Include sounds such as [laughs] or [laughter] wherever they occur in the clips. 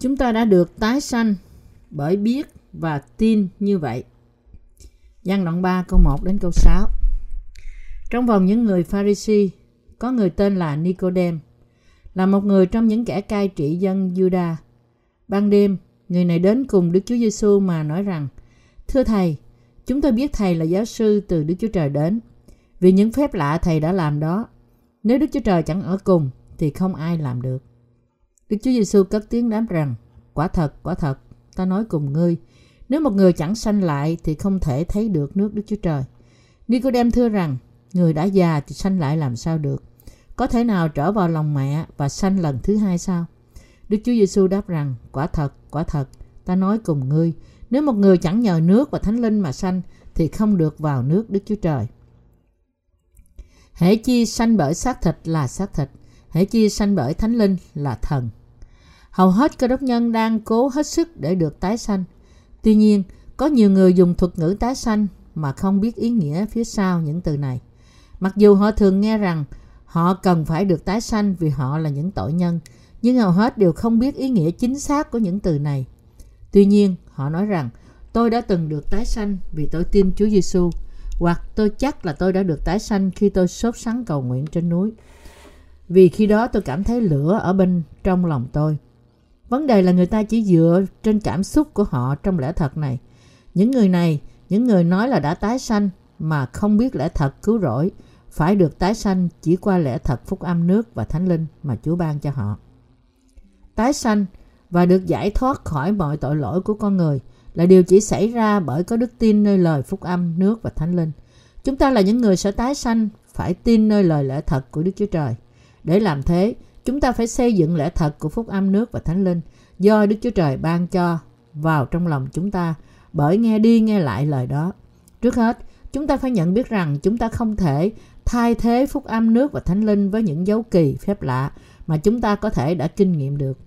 Chúng ta đã được tái sanh bởi biết và tin như vậy. Giăng đoạn 3 câu 1 đến câu 6. Trong vòng những người Pharisee, có người tên là Nicodem, là một người trong những kẻ cai trị dân Juda. Ban đêm, người này đến cùng Đức Chúa Giêsu mà nói rằng: "Thưa thầy, chúng tôi biết thầy là giáo sư từ Đức Chúa Trời đến, vì những phép lạ thầy đã làm đó. Nếu Đức Chúa Trời chẳng ở cùng thì không ai làm được." Đức Chúa Giêsu cất tiếng đáp rằng: "Quả thật, quả thật, ta nói cùng ngươi, nếu một người chẳng sanh lại thì không thể thấy được nước Đức Chúa Trời." Nicodem thưa rằng: Người đã già thì sanh lại làm sao được? Có thể nào trở vào lòng mẹ và sanh lần thứ hai sao? Đức Chúa Giêsu đáp rằng, quả thật, quả thật, ta nói cùng ngươi, nếu một người chẳng nhờ nước và thánh linh mà sanh thì không được vào nước Đức Chúa Trời. Hễ chi sanh bởi xác thịt là xác thịt, hễ chi sanh bởi thánh linh là thần. Hầu hết cơ đốc nhân đang cố hết sức để được tái sanh. Tuy nhiên, có nhiều người dùng thuật ngữ tái sanh mà không biết ý nghĩa phía sau những từ này. Mặc dù họ thường nghe rằng họ cần phải được tái sanh vì họ là những tội nhân, nhưng hầu hết đều không biết ý nghĩa chính xác của những từ này. Tuy nhiên, họ nói rằng tôi đã từng được tái sanh vì tôi tin Chúa Giêsu, hoặc tôi chắc là tôi đã được tái sanh khi tôi sốt sắng cầu nguyện trên núi. Vì khi đó tôi cảm thấy lửa ở bên trong lòng tôi. Vấn đề là người ta chỉ dựa trên cảm xúc của họ trong lẽ thật này. Những người này, những người nói là đã tái sanh mà không biết lẽ thật cứu rỗi, phải được tái sanh chỉ qua lẽ thật phúc âm nước và thánh linh mà Chúa ban cho họ. Tái sanh và được giải thoát khỏi mọi tội lỗi của con người là điều chỉ xảy ra bởi có đức tin nơi lời phúc âm nước và thánh linh. Chúng ta là những người sẽ tái sanh phải tin nơi lời lẽ thật của Đức Chúa Trời. Để làm thế, chúng ta phải xây dựng lẽ thật của phúc âm nước và thánh linh do Đức Chúa Trời ban cho vào trong lòng chúng ta bởi nghe đi nghe lại lời đó. Trước hết, chúng ta phải nhận biết rằng chúng ta không thể thay thế phúc âm nước và thánh linh với những dấu kỳ phép lạ mà chúng ta có thể đã kinh nghiệm được.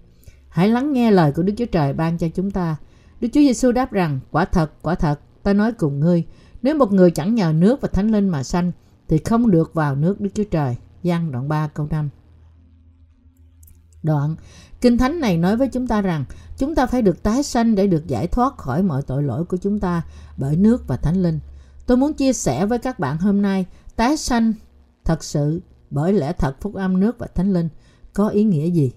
Hãy lắng nghe lời của Đức Chúa Trời ban cho chúng ta. Đức Chúa Giêsu đáp rằng, quả thật, quả thật, ta nói cùng ngươi, nếu một người chẳng nhờ nước và thánh linh mà sanh, thì không được vào nước Đức Chúa Trời. Giăng đoạn 3 câu 5 Đoạn, Kinh Thánh này nói với chúng ta rằng chúng ta phải được tái sanh để được giải thoát khỏi mọi tội lỗi của chúng ta bởi nước và thánh linh. Tôi muốn chia sẻ với các bạn hôm nay tái sanh thật sự bởi lẽ thật phúc âm nước và thánh linh có ý nghĩa gì?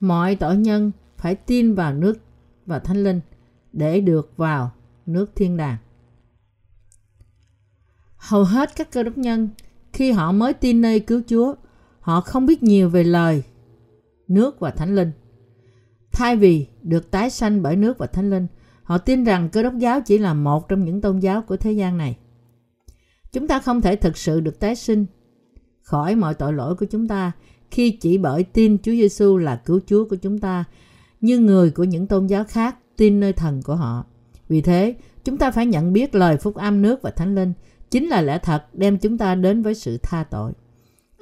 Mọi tội nhân phải tin vào nước và thánh linh để được vào nước thiên đàng. Hầu hết các cơ đốc nhân khi họ mới tin nơi cứu Chúa, họ không biết nhiều về lời, nước và thánh linh. Thay vì được tái sanh bởi nước và thánh linh, Họ tin rằng cơ đốc giáo chỉ là một trong những tôn giáo của thế gian này. Chúng ta không thể thực sự được tái sinh khỏi mọi tội lỗi của chúng ta khi chỉ bởi tin Chúa Giêsu là cứu Chúa của chúng ta, như người của những tôn giáo khác tin nơi thần của họ. Vì thế, chúng ta phải nhận biết lời phúc âm nước và thánh linh chính là lẽ thật đem chúng ta đến với sự tha tội.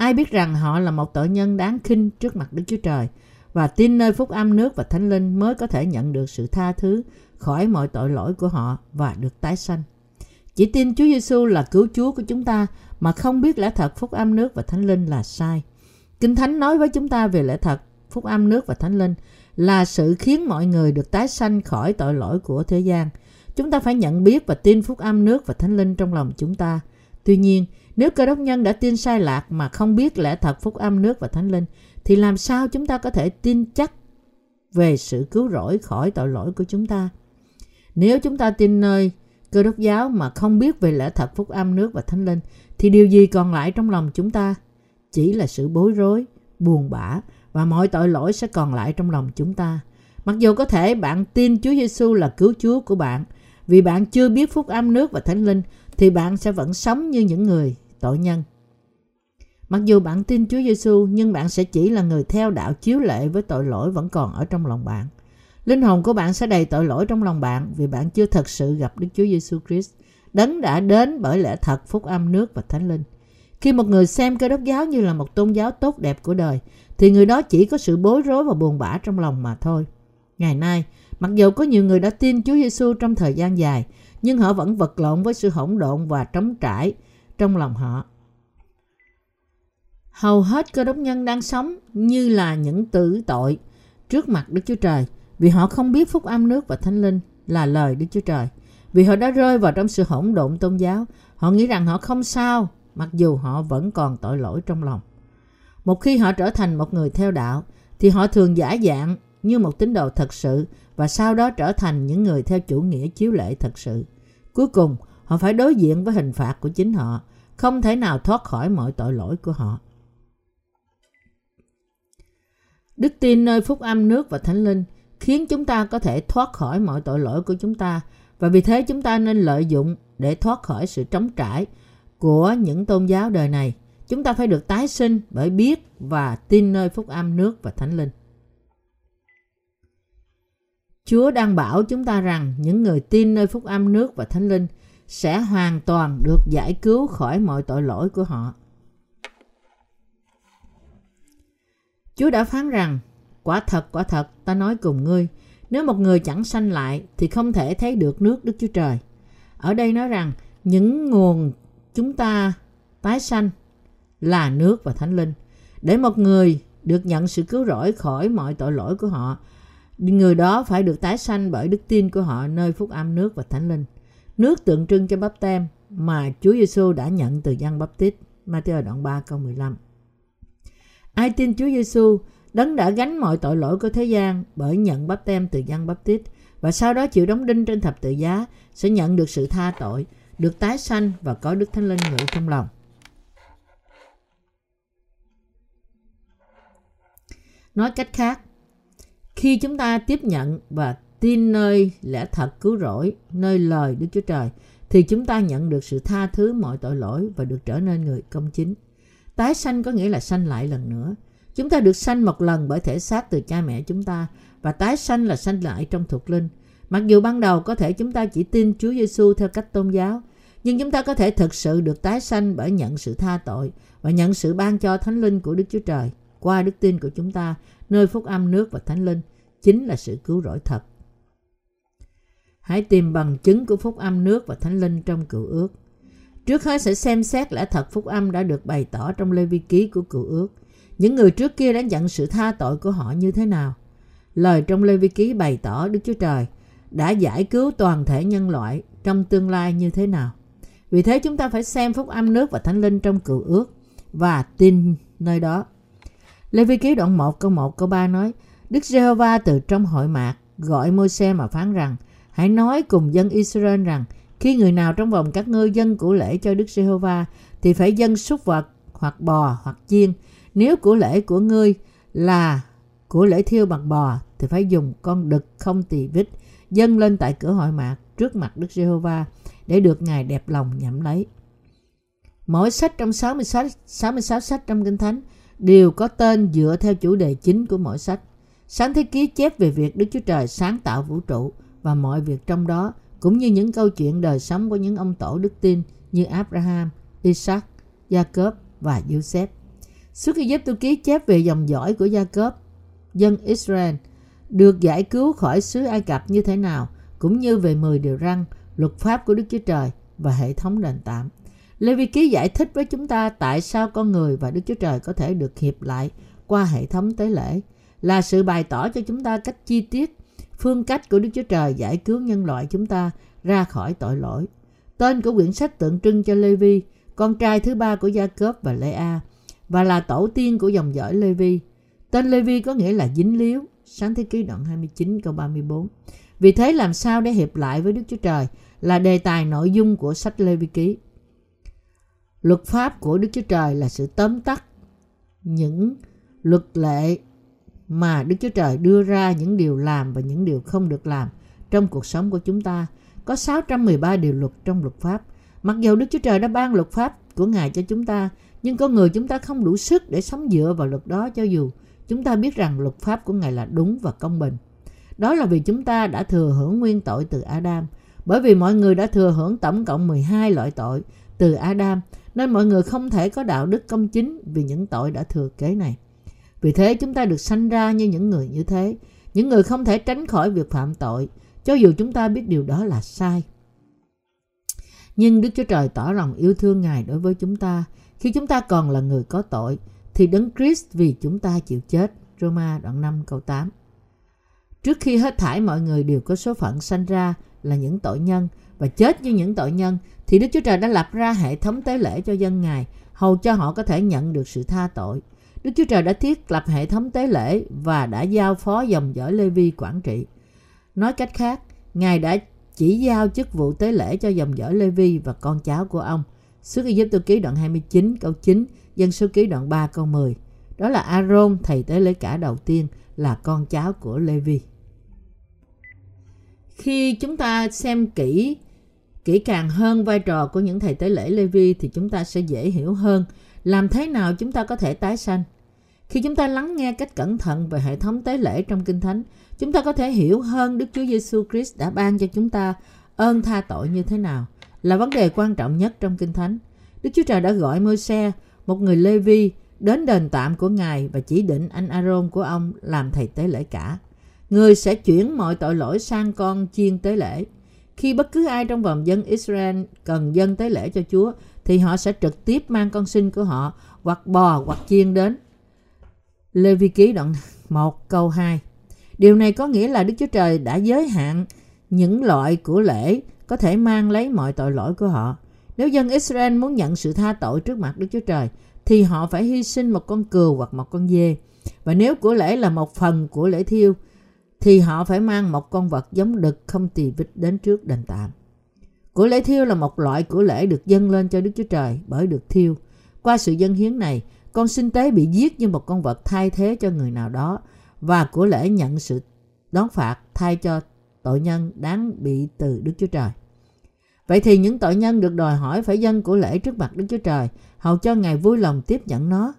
Ai biết rằng họ là một tội nhân đáng khinh trước mặt Đức Chúa Trời và tin nơi phúc âm nước và thánh linh mới có thể nhận được sự tha thứ khỏi mọi tội lỗi của họ và được tái sanh. Chỉ tin Chúa Giêsu là cứu Chúa của chúng ta mà không biết lẽ thật phúc âm nước và thánh linh là sai. Kinh Thánh nói với chúng ta về lẽ thật phúc âm nước và thánh linh là sự khiến mọi người được tái sanh khỏi tội lỗi của thế gian. Chúng ta phải nhận biết và tin phúc âm nước và thánh linh trong lòng chúng ta. Tuy nhiên, nếu cơ đốc nhân đã tin sai lạc mà không biết lẽ thật phúc âm nước và thánh linh, thì làm sao chúng ta có thể tin chắc về sự cứu rỗi khỏi tội lỗi của chúng ta? Nếu chúng ta tin nơi cơ đốc giáo mà không biết về lẽ thật phúc âm nước và thánh linh, thì điều gì còn lại trong lòng chúng ta? Chỉ là sự bối rối, buồn bã và mọi tội lỗi sẽ còn lại trong lòng chúng ta. Mặc dù có thể bạn tin Chúa Giêsu là cứu Chúa của bạn, vì bạn chưa biết phúc âm nước và thánh linh, thì bạn sẽ vẫn sống như những người tội nhân. Mặc dù bạn tin Chúa Giêsu, nhưng bạn sẽ chỉ là người theo đạo chiếu lệ với tội lỗi vẫn còn ở trong lòng bạn. Linh hồn của bạn sẽ đầy tội lỗi trong lòng bạn vì bạn chưa thật sự gặp Đức Chúa Giêsu Christ, đấng đã đến bởi lẽ thật phúc âm nước và thánh linh. Khi một người xem cơ đốc giáo như là một tôn giáo tốt đẹp của đời, thì người đó chỉ có sự bối rối và buồn bã trong lòng mà thôi. Ngày nay, mặc dù có nhiều người đã tin Chúa Giêsu trong thời gian dài, nhưng họ vẫn vật lộn với sự hỗn độn và trống trải trong lòng họ. Hầu hết cơ đốc nhân đang sống như là những tử tội trước mặt Đức Chúa Trời vì họ không biết phúc âm nước và thánh linh là lời Đức Chúa Trời. Vì họ đã rơi vào trong sự hỗn độn tôn giáo, họ nghĩ rằng họ không sao mặc dù họ vẫn còn tội lỗi trong lòng. Một khi họ trở thành một người theo đạo thì họ thường giả dạng như một tín đồ thật sự và sau đó trở thành những người theo chủ nghĩa chiếu lệ thật sự. Cuối cùng, họ phải đối diện với hình phạt của chính họ, không thể nào thoát khỏi mọi tội lỗi của họ. Đức tin nơi phúc âm nước và thánh linh khiến chúng ta có thể thoát khỏi mọi tội lỗi của chúng ta và vì thế chúng ta nên lợi dụng để thoát khỏi sự trống trải của những tôn giáo đời này. Chúng ta phải được tái sinh bởi biết và tin nơi phúc âm nước và thánh linh. Chúa đang bảo chúng ta rằng những người tin nơi phúc âm nước và thánh linh sẽ hoàn toàn được giải cứu khỏi mọi tội lỗi của họ. Chúa đã phán rằng, quả thật, quả thật, ta nói cùng ngươi, nếu một người chẳng sanh lại thì không thể thấy được nước Đức Chúa Trời. Ở đây nói rằng những nguồn chúng ta tái sanh là nước và thánh linh. Để một người được nhận sự cứu rỗi khỏi mọi tội lỗi của họ, người đó phải được tái sanh bởi đức tin của họ nơi phúc âm nước và thánh linh. Nước tượng trưng cho bắp tem mà Chúa Giêsu đã nhận từ dân bắp tít. Matthew đoạn 3 câu 15. Ai tin Chúa Giêsu, đấng đã gánh mọi tội lỗi của thế gian bởi nhận bắp tem từ dân bắp tít và sau đó chịu đóng đinh trên thập tự giá sẽ nhận được sự tha tội, được tái sanh và có Đức Thánh Linh ngự trong lòng. Nói cách khác, khi chúng ta tiếp nhận và tin nơi lẽ thật cứu rỗi, nơi lời Đức Chúa Trời, thì chúng ta nhận được sự tha thứ mọi tội lỗi và được trở nên người công chính. Tái sanh có nghĩa là sanh lại lần nữa. Chúng ta được sanh một lần bởi thể xác từ cha mẹ chúng ta và tái sanh là sanh lại trong thuộc linh. Mặc dù ban đầu có thể chúng ta chỉ tin Chúa Giêsu theo cách tôn giáo, nhưng chúng ta có thể thực sự được tái sanh bởi nhận sự tha tội và nhận sự ban cho thánh linh của Đức Chúa Trời qua đức tin của chúng ta nơi phúc âm nước và thánh linh chính là sự cứu rỗi thật. Hãy tìm bằng chứng của phúc âm nước và thánh linh trong cựu ước. Trước hết sẽ xem xét lẽ thật phúc âm đã được bày tỏ trong lê vi ký của cựu ước. Những người trước kia đã nhận sự tha tội của họ như thế nào? Lời trong lê vi ký bày tỏ Đức Chúa Trời đã giải cứu toàn thể nhân loại trong tương lai như thế nào? Vì thế chúng ta phải xem phúc âm nước và thánh linh trong cựu ước và tin nơi đó. Lê Vi Ký đoạn 1 câu 1 câu 3 nói Đức Giê-hô-va từ trong hội mạc gọi Môi-se mà phán rằng Hãy nói cùng dân Israel rằng khi người nào trong vòng các ngươi dân của lễ cho Đức Giê-hô-va thì phải dân súc vật hoặc bò hoặc chiên. Nếu của lễ của ngươi là của lễ thiêu bằng bò thì phải dùng con đực không tỳ vít dâng lên tại cửa hội mạc trước mặt Đức Giê-hô-va để được Ngài đẹp lòng nhậm lấy. Mỗi sách trong 66, 66 sách trong Kinh Thánh đều có tên dựa theo chủ đề chính của mỗi sách. Sáng thế ký chép về việc Đức Chúa Trời sáng tạo vũ trụ và mọi việc trong đó, cũng như những câu chuyện đời sống của những ông tổ đức tin như Abraham, Isaac, Jacob và Joseph. Suốt khi giúp tôi Ký chép về dòng dõi của Jacob, dân Israel được giải cứu khỏi xứ Ai Cập như thế nào, cũng như về 10 điều răn, luật pháp của Đức Chúa Trời và hệ thống đền tạm. Lê Vi Ký giải thích với chúng ta tại sao con người và Đức Chúa Trời có thể được hiệp lại qua hệ thống tế lễ, là sự bày tỏ cho chúng ta cách chi tiết phương cách của Đức Chúa Trời giải cứu nhân loại chúng ta ra khỏi tội lỗi. Tên của quyển sách tượng trưng cho Lê Vi, con trai thứ ba của Gia Cớp và Lê A, và là tổ tiên của dòng dõi Lê Vi. Tên Lê Vi có nghĩa là dính líu, sáng thế ký đoạn 29 câu 34. Vì thế làm sao để hiệp lại với Đức Chúa Trời là đề tài nội dung của sách Lê Vi Ký. Luật pháp của Đức Chúa Trời là sự tóm tắt những luật lệ mà Đức Chúa Trời đưa ra những điều làm và những điều không được làm trong cuộc sống của chúng ta. Có 613 điều luật trong luật pháp. Mặc dù Đức Chúa Trời đã ban luật pháp của Ngài cho chúng ta, nhưng con người chúng ta không đủ sức để sống dựa vào luật đó cho dù chúng ta biết rằng luật pháp của Ngài là đúng và công bình. Đó là vì chúng ta đã thừa hưởng nguyên tội từ Adam. Bởi vì mọi người đã thừa hưởng tổng cộng 12 loại tội từ Adam, nên mọi người không thể có đạo đức công chính vì những tội đã thừa kế này. Vì thế chúng ta được sanh ra như những người như thế, những người không thể tránh khỏi việc phạm tội, cho dù chúng ta biết điều đó là sai. Nhưng Đức Chúa Trời tỏ lòng yêu thương Ngài đối với chúng ta. Khi chúng ta còn là người có tội, thì Đấng Christ vì chúng ta chịu chết. Roma đoạn 5 câu 8 Trước khi hết thải mọi người đều có số phận sanh ra là những tội nhân và chết như những tội nhân thì Đức Chúa Trời đã lập ra hệ thống tế lễ cho dân Ngài hầu cho họ có thể nhận được sự tha tội. Đức Chúa Trời đã thiết lập hệ thống tế lễ và đã giao phó dòng dõi Lê Vi quản trị. Nói cách khác, Ngài đã chỉ giao chức vụ tế lễ cho dòng dõi Lê Vi và con cháu của ông. Xuất Ai Cập ký đoạn 29 câu 9, dân số ký đoạn 3 câu 10. Đó là Aaron, thầy tế lễ cả đầu tiên, là con cháu của Lê Vi. Khi chúng ta xem kỹ kỹ càng hơn vai trò của những thầy tế lễ Lê Vi thì chúng ta sẽ dễ hiểu hơn làm thế nào chúng ta có thể tái sanh. Khi chúng ta lắng nghe cách cẩn thận về hệ thống tế lễ trong Kinh Thánh, chúng ta có thể hiểu hơn Đức Chúa Giêsu Christ đã ban cho chúng ta ơn tha tội như thế nào là vấn đề quan trọng nhất trong Kinh Thánh. Đức Chúa Trời đã gọi môi xe một người Lê Vi, đến đền tạm của Ngài và chỉ định anh Aaron của ông làm thầy tế lễ cả. Người sẽ chuyển mọi tội lỗi sang con chiên tế lễ. Khi bất cứ ai trong vòng dân Israel cần dân tế lễ cho Chúa, thì họ sẽ trực tiếp mang con sinh của họ hoặc bò hoặc chiên đến. Lê Vi Ký đoạn [laughs] 1 câu 2 Điều này có nghĩa là Đức Chúa Trời đã giới hạn những loại của lễ có thể mang lấy mọi tội lỗi của họ. Nếu dân Israel muốn nhận sự tha tội trước mặt Đức Chúa Trời, thì họ phải hy sinh một con cừu hoặc một con dê. Và nếu của lễ là một phần của lễ thiêu, thì họ phải mang một con vật giống đực không tỳ vịt đến trước đền tạm. Của lễ thiêu là một loại của lễ được dâng lên cho Đức Chúa Trời bởi được thiêu. Qua sự dân hiến này, con sinh tế bị giết như một con vật thay thế cho người nào đó và của lễ nhận sự đón phạt thay cho tội nhân đáng bị từ Đức Chúa Trời. Vậy thì những tội nhân được đòi hỏi phải dâng của lễ trước mặt Đức Chúa Trời, hầu cho Ngài vui lòng tiếp nhận nó.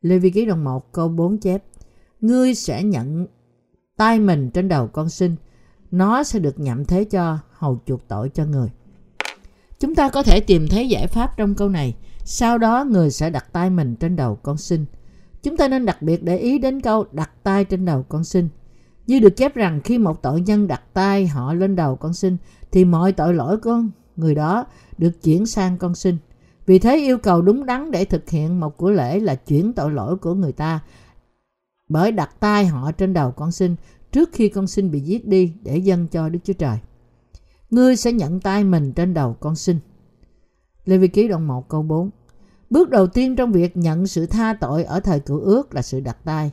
Lê Vi Ký đồng 1 câu 4 chép Ngươi sẽ nhận tay mình trên đầu con sinh, nó sẽ được nhậm thế cho hầu chuộc tội cho người. Chúng ta có thể tìm thấy giải pháp trong câu này. Sau đó người sẽ đặt tay mình trên đầu con sinh. Chúng ta nên đặc biệt để ý đến câu đặt tay trên đầu con sinh. Như được chép rằng khi một tội nhân đặt tay họ lên đầu con sinh thì mọi tội lỗi của người đó được chuyển sang con sinh. Vì thế yêu cầu đúng đắn để thực hiện một của lễ là chuyển tội lỗi của người ta bởi đặt tay họ trên đầu con sinh trước khi con sinh bị giết đi để dâng cho Đức Chúa Trời. Ngươi sẽ nhận tay mình trên đầu con sinh. Lê Vi Ký đoạn 1 câu 4 Bước đầu tiên trong việc nhận sự tha tội ở thời cựu ước là sự đặt tay.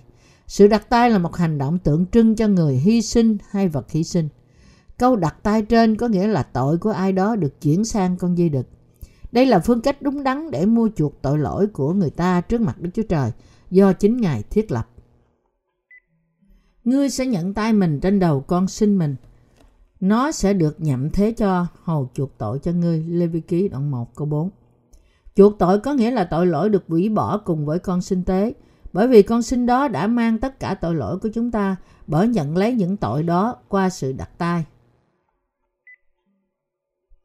Sự đặt tay là một hành động tượng trưng cho người hy sinh hay vật hy sinh. Câu đặt tay trên có nghĩa là tội của ai đó được chuyển sang con dây đực. Đây là phương cách đúng đắn để mua chuộc tội lỗi của người ta trước mặt Đức Chúa Trời do chính Ngài thiết lập. Ngươi sẽ nhận tay mình trên đầu con sinh mình. Nó sẽ được nhậm thế cho hầu chuộc tội cho ngươi. Lê Vi Ký đoạn 1 câu 4 Chuộc tội có nghĩa là tội lỗi được hủy bỏ cùng với con sinh tế. Bởi vì con sinh đó đã mang tất cả tội lỗi của chúng ta bởi nhận lấy những tội đó qua sự đặt tay.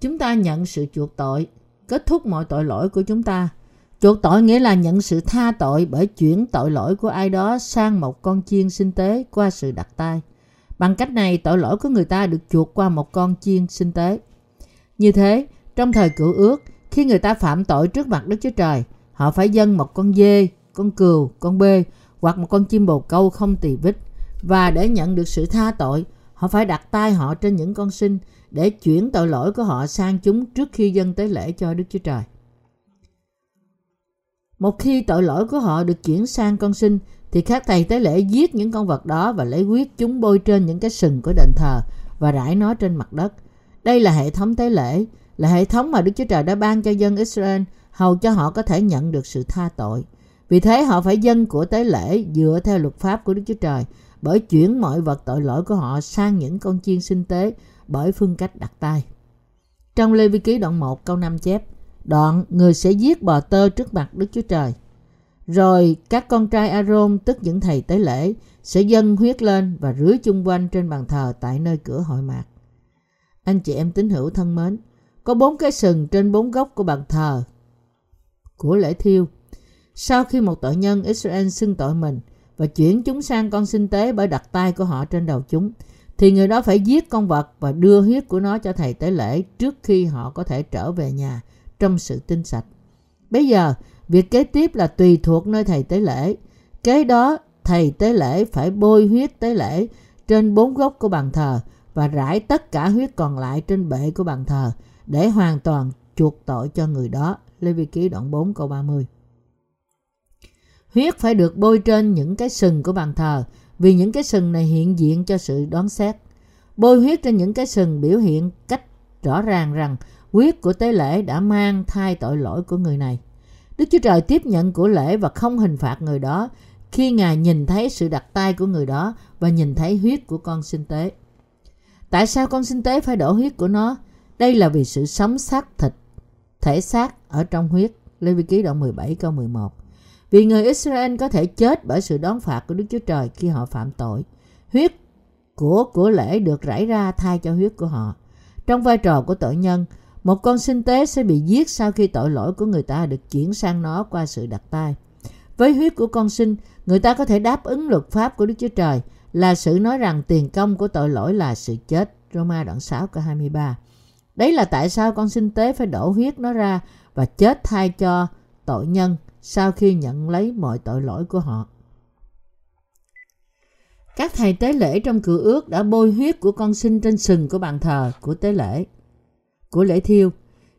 Chúng ta nhận sự chuộc tội, kết thúc mọi tội lỗi của chúng ta. Chuộc tội nghĩa là nhận sự tha tội bởi chuyển tội lỗi của ai đó sang một con chiên sinh tế qua sự đặt tay. Bằng cách này, tội lỗi của người ta được chuộc qua một con chiên sinh tế. Như thế, trong thời cựu ước, khi người ta phạm tội trước mặt Đức Chúa Trời, họ phải dâng một con dê, con cừu, con bê hoặc một con chim bồ câu không tỳ vít. Và để nhận được sự tha tội, họ phải đặt tay họ trên những con sinh để chuyển tội lỗi của họ sang chúng trước khi dâng tế lễ cho Đức Chúa Trời. Một khi tội lỗi của họ được chuyển sang con sinh thì các thầy tế lễ giết những con vật đó và lấy huyết chúng bôi trên những cái sừng của đền thờ và rải nó trên mặt đất. Đây là hệ thống tế lễ, là hệ thống mà Đức Chúa Trời đã ban cho dân Israel hầu cho họ có thể nhận được sự tha tội. Vì thế họ phải dân của tế lễ dựa theo luật pháp của Đức Chúa Trời bởi chuyển mọi vật tội lỗi của họ sang những con chiên sinh tế bởi phương cách đặt tay. Trong Lê Vi Ký đoạn 1 câu 5 chép Đoạn người sẽ giết bò tơ trước mặt Đức Chúa Trời. Rồi các con trai Aaron tức những thầy tế lễ sẽ dâng huyết lên và rưới chung quanh trên bàn thờ tại nơi cửa hội mạc. Anh chị em tín hữu thân mến, có bốn cái sừng trên bốn góc của bàn thờ của lễ thiêu. Sau khi một tội nhân Israel xưng tội mình và chuyển chúng sang con sinh tế bởi đặt tay của họ trên đầu chúng, thì người đó phải giết con vật và đưa huyết của nó cho thầy tế lễ trước khi họ có thể trở về nhà trong sự tinh sạch. Bây giờ, việc kế tiếp là tùy thuộc nơi thầy tế lễ. Kế đó, thầy tế lễ phải bôi huyết tế lễ trên bốn góc của bàn thờ và rải tất cả huyết còn lại trên bệ của bàn thờ để hoàn toàn chuộc tội cho người đó. Lê Vi Ký đoạn 4 câu 30 Huyết phải được bôi trên những cái sừng của bàn thờ vì những cái sừng này hiện diện cho sự đoán xét. Bôi huyết trên những cái sừng biểu hiện cách rõ ràng rằng huyết của tế lễ đã mang thai tội lỗi của người này. Đức Chúa Trời tiếp nhận của lễ và không hình phạt người đó khi Ngài nhìn thấy sự đặt tay của người đó và nhìn thấy huyết của con sinh tế. Tại sao con sinh tế phải đổ huyết của nó? Đây là vì sự sống xác thịt, thể xác ở trong huyết. Lê Vi Ký đoạn 17 câu 11 Vì người Israel có thể chết bởi sự đón phạt của Đức Chúa Trời khi họ phạm tội. Huyết của của lễ được rải ra thay cho huyết của họ. Trong vai trò của tội nhân, một con sinh tế sẽ bị giết sau khi tội lỗi của người ta được chuyển sang nó qua sự đặt tay. Với huyết của con sinh, người ta có thể đáp ứng luật pháp của Đức Chúa Trời là sự nói rằng tiền công của tội lỗi là sự chết. Roma đoạn 6 câu 23. Đấy là tại sao con sinh tế phải đổ huyết nó ra và chết thay cho tội nhân sau khi nhận lấy mọi tội lỗi của họ. Các thầy tế lễ trong cựu ước đã bôi huyết của con sinh trên sừng của bàn thờ của tế lễ, của lễ thiêu.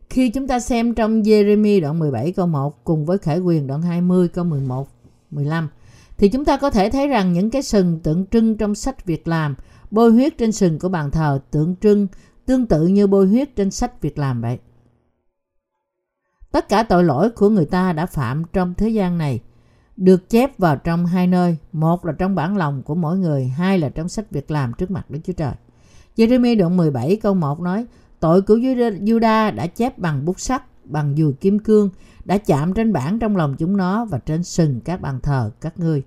Khi chúng ta xem trong Jeremy đoạn 17 câu 1 cùng với Khải quyền đoạn 20 câu 11, 15 thì chúng ta có thể thấy rằng những cái sừng tượng trưng trong sách việc làm bôi huyết trên sừng của bàn thờ tượng trưng tương tự như bôi huyết trên sách việc làm vậy. Tất cả tội lỗi của người ta đã phạm trong thế gian này được chép vào trong hai nơi, một là trong bản lòng của mỗi người, hai là trong sách việc làm trước mặt Đức Chúa Trời. Jeremy đoạn 17 câu 1 nói, tội của Juda đã chép bằng bút sắt, bằng dùi kim cương, đã chạm trên bảng trong lòng chúng nó và trên sừng các bàn thờ các ngươi.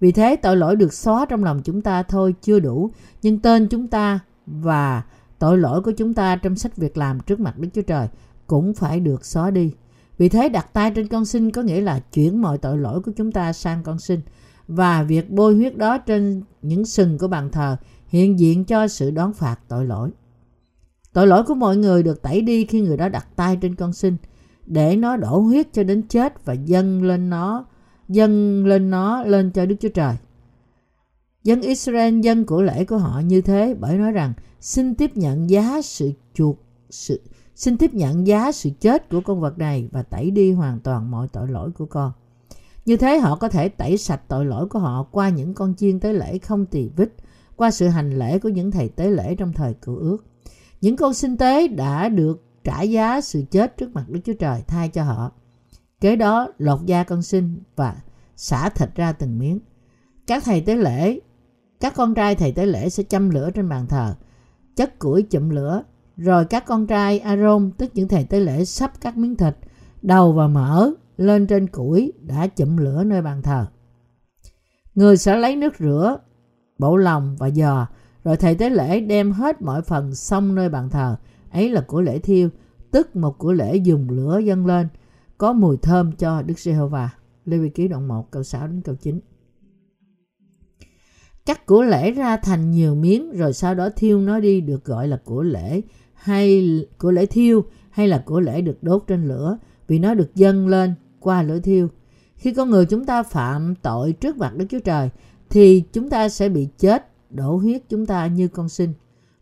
Vì thế tội lỗi được xóa trong lòng chúng ta thôi chưa đủ, nhưng tên chúng ta và tội lỗi của chúng ta trong sách việc làm trước mặt Đức Chúa Trời cũng phải được xóa đi. Vì thế đặt tay trên con sinh có nghĩa là chuyển mọi tội lỗi của chúng ta sang con sinh và việc bôi huyết đó trên những sừng của bàn thờ hiện diện cho sự đón phạt tội lỗi. Tội lỗi của mọi người được tẩy đi khi người đó đặt tay trên con sinh để nó đổ huyết cho đến chết và dâng lên nó dâng lên nó lên cho Đức Chúa Trời. Dân Israel dân của lễ của họ như thế bởi nói rằng xin tiếp nhận giá sự chuộc sự xin tiếp nhận giá sự chết của con vật này và tẩy đi hoàn toàn mọi tội lỗi của con. Như thế họ có thể tẩy sạch tội lỗi của họ qua những con chiên tế lễ không tỳ vết, qua sự hành lễ của những thầy tế lễ trong thời cựu ước. Những con sinh tế đã được trả giá sự chết trước mặt Đức Chúa Trời thay cho họ. Kế đó lột da con sinh và xả thịt ra từng miếng. Các thầy tế lễ, các con trai thầy tế lễ sẽ châm lửa trên bàn thờ, chất củi chụm lửa, rồi các con trai Aaron, tức những thầy tế lễ sắp các miếng thịt, đầu và mỡ lên trên củi đã chụm lửa nơi bàn thờ. Người sẽ lấy nước rửa, bộ lòng và giò, rồi thầy tế lễ đem hết mọi phần xong nơi bàn thờ. Ấy là của lễ thiêu, tức một của lễ dùng lửa dâng lên, có mùi thơm cho Đức Giê-hô-va. Lê Vi Ký đoạn 1 câu 6 đến câu 9. Cắt của lễ ra thành nhiều miếng rồi sau đó thiêu nó đi được gọi là của lễ hay của lễ thiêu hay là của lễ được đốt trên lửa vì nó được dâng lên qua lửa thiêu. Khi con người chúng ta phạm tội trước mặt Đức Chúa Trời thì chúng ta sẽ bị chết đổ huyết chúng ta như con sinh.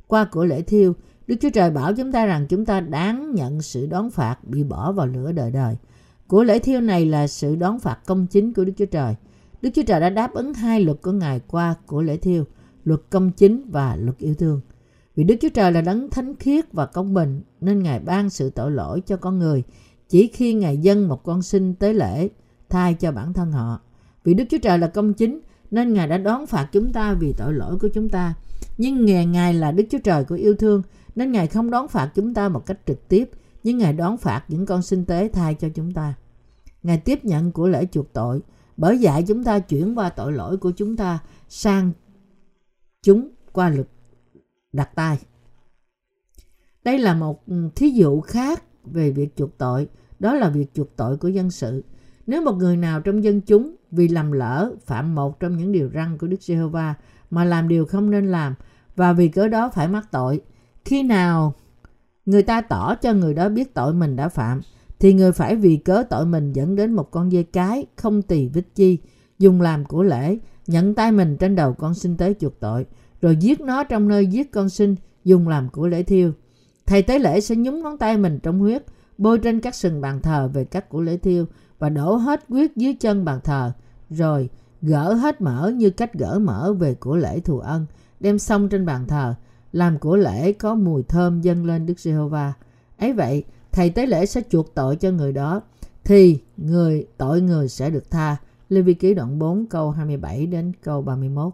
Qua của lễ thiêu, Đức Chúa Trời bảo chúng ta rằng chúng ta đáng nhận sự đón phạt bị bỏ vào lửa đời đời. Của lễ thiêu này là sự đón phạt công chính của Đức Chúa Trời. Đức Chúa Trời đã đáp ứng hai luật của Ngài qua của lễ thiêu, luật công chính và luật yêu thương. Vì Đức Chúa Trời là đấng thánh khiết và công bình nên Ngài ban sự tội lỗi cho con người chỉ khi Ngài dâng một con sinh tế lễ thay cho bản thân họ. Vì Đức Chúa Trời là công chính nên Ngài đã đón phạt chúng ta vì tội lỗi của chúng ta. Nhưng Ngài, Ngài là Đức Chúa Trời của yêu thương nên Ngài không đón phạt chúng ta một cách trực tiếp nhưng Ngài đón phạt những con sinh tế thay cho chúng ta. Ngài tiếp nhận của lễ chuộc tội bởi dạy chúng ta chuyển qua tội lỗi của chúng ta sang chúng qua lực đặt tay. Đây là một ừ, thí dụ khác về việc chuộc tội, đó là việc chuộc tội của dân sự. Nếu một người nào trong dân chúng vì làm lỡ phạm một trong những điều răn của Đức Giê-hô-va mà làm điều không nên làm và vì cớ đó phải mắc tội, khi nào người ta tỏ cho người đó biết tội mình đã phạm thì người phải vì cớ tội mình dẫn đến một con dê cái không tỳ vít chi dùng làm của lễ nhận tay mình trên đầu con sinh tế chuộc tội rồi giết nó trong nơi giết con sinh dùng làm của lễ thiêu. Thầy tế lễ sẽ nhúng ngón tay mình trong huyết, bôi trên các sừng bàn thờ về các của lễ thiêu và đổ hết huyết dưới chân bàn thờ, rồi gỡ hết mỡ như cách gỡ mỡ về của lễ thù ân, đem xong trên bàn thờ, làm của lễ có mùi thơm dâng lên Đức Giê-hô-va. Ấy vậy, thầy tế lễ sẽ chuộc tội cho người đó, thì người tội người sẽ được tha. Lê Vi Ký đoạn 4 câu 27 đến câu 31.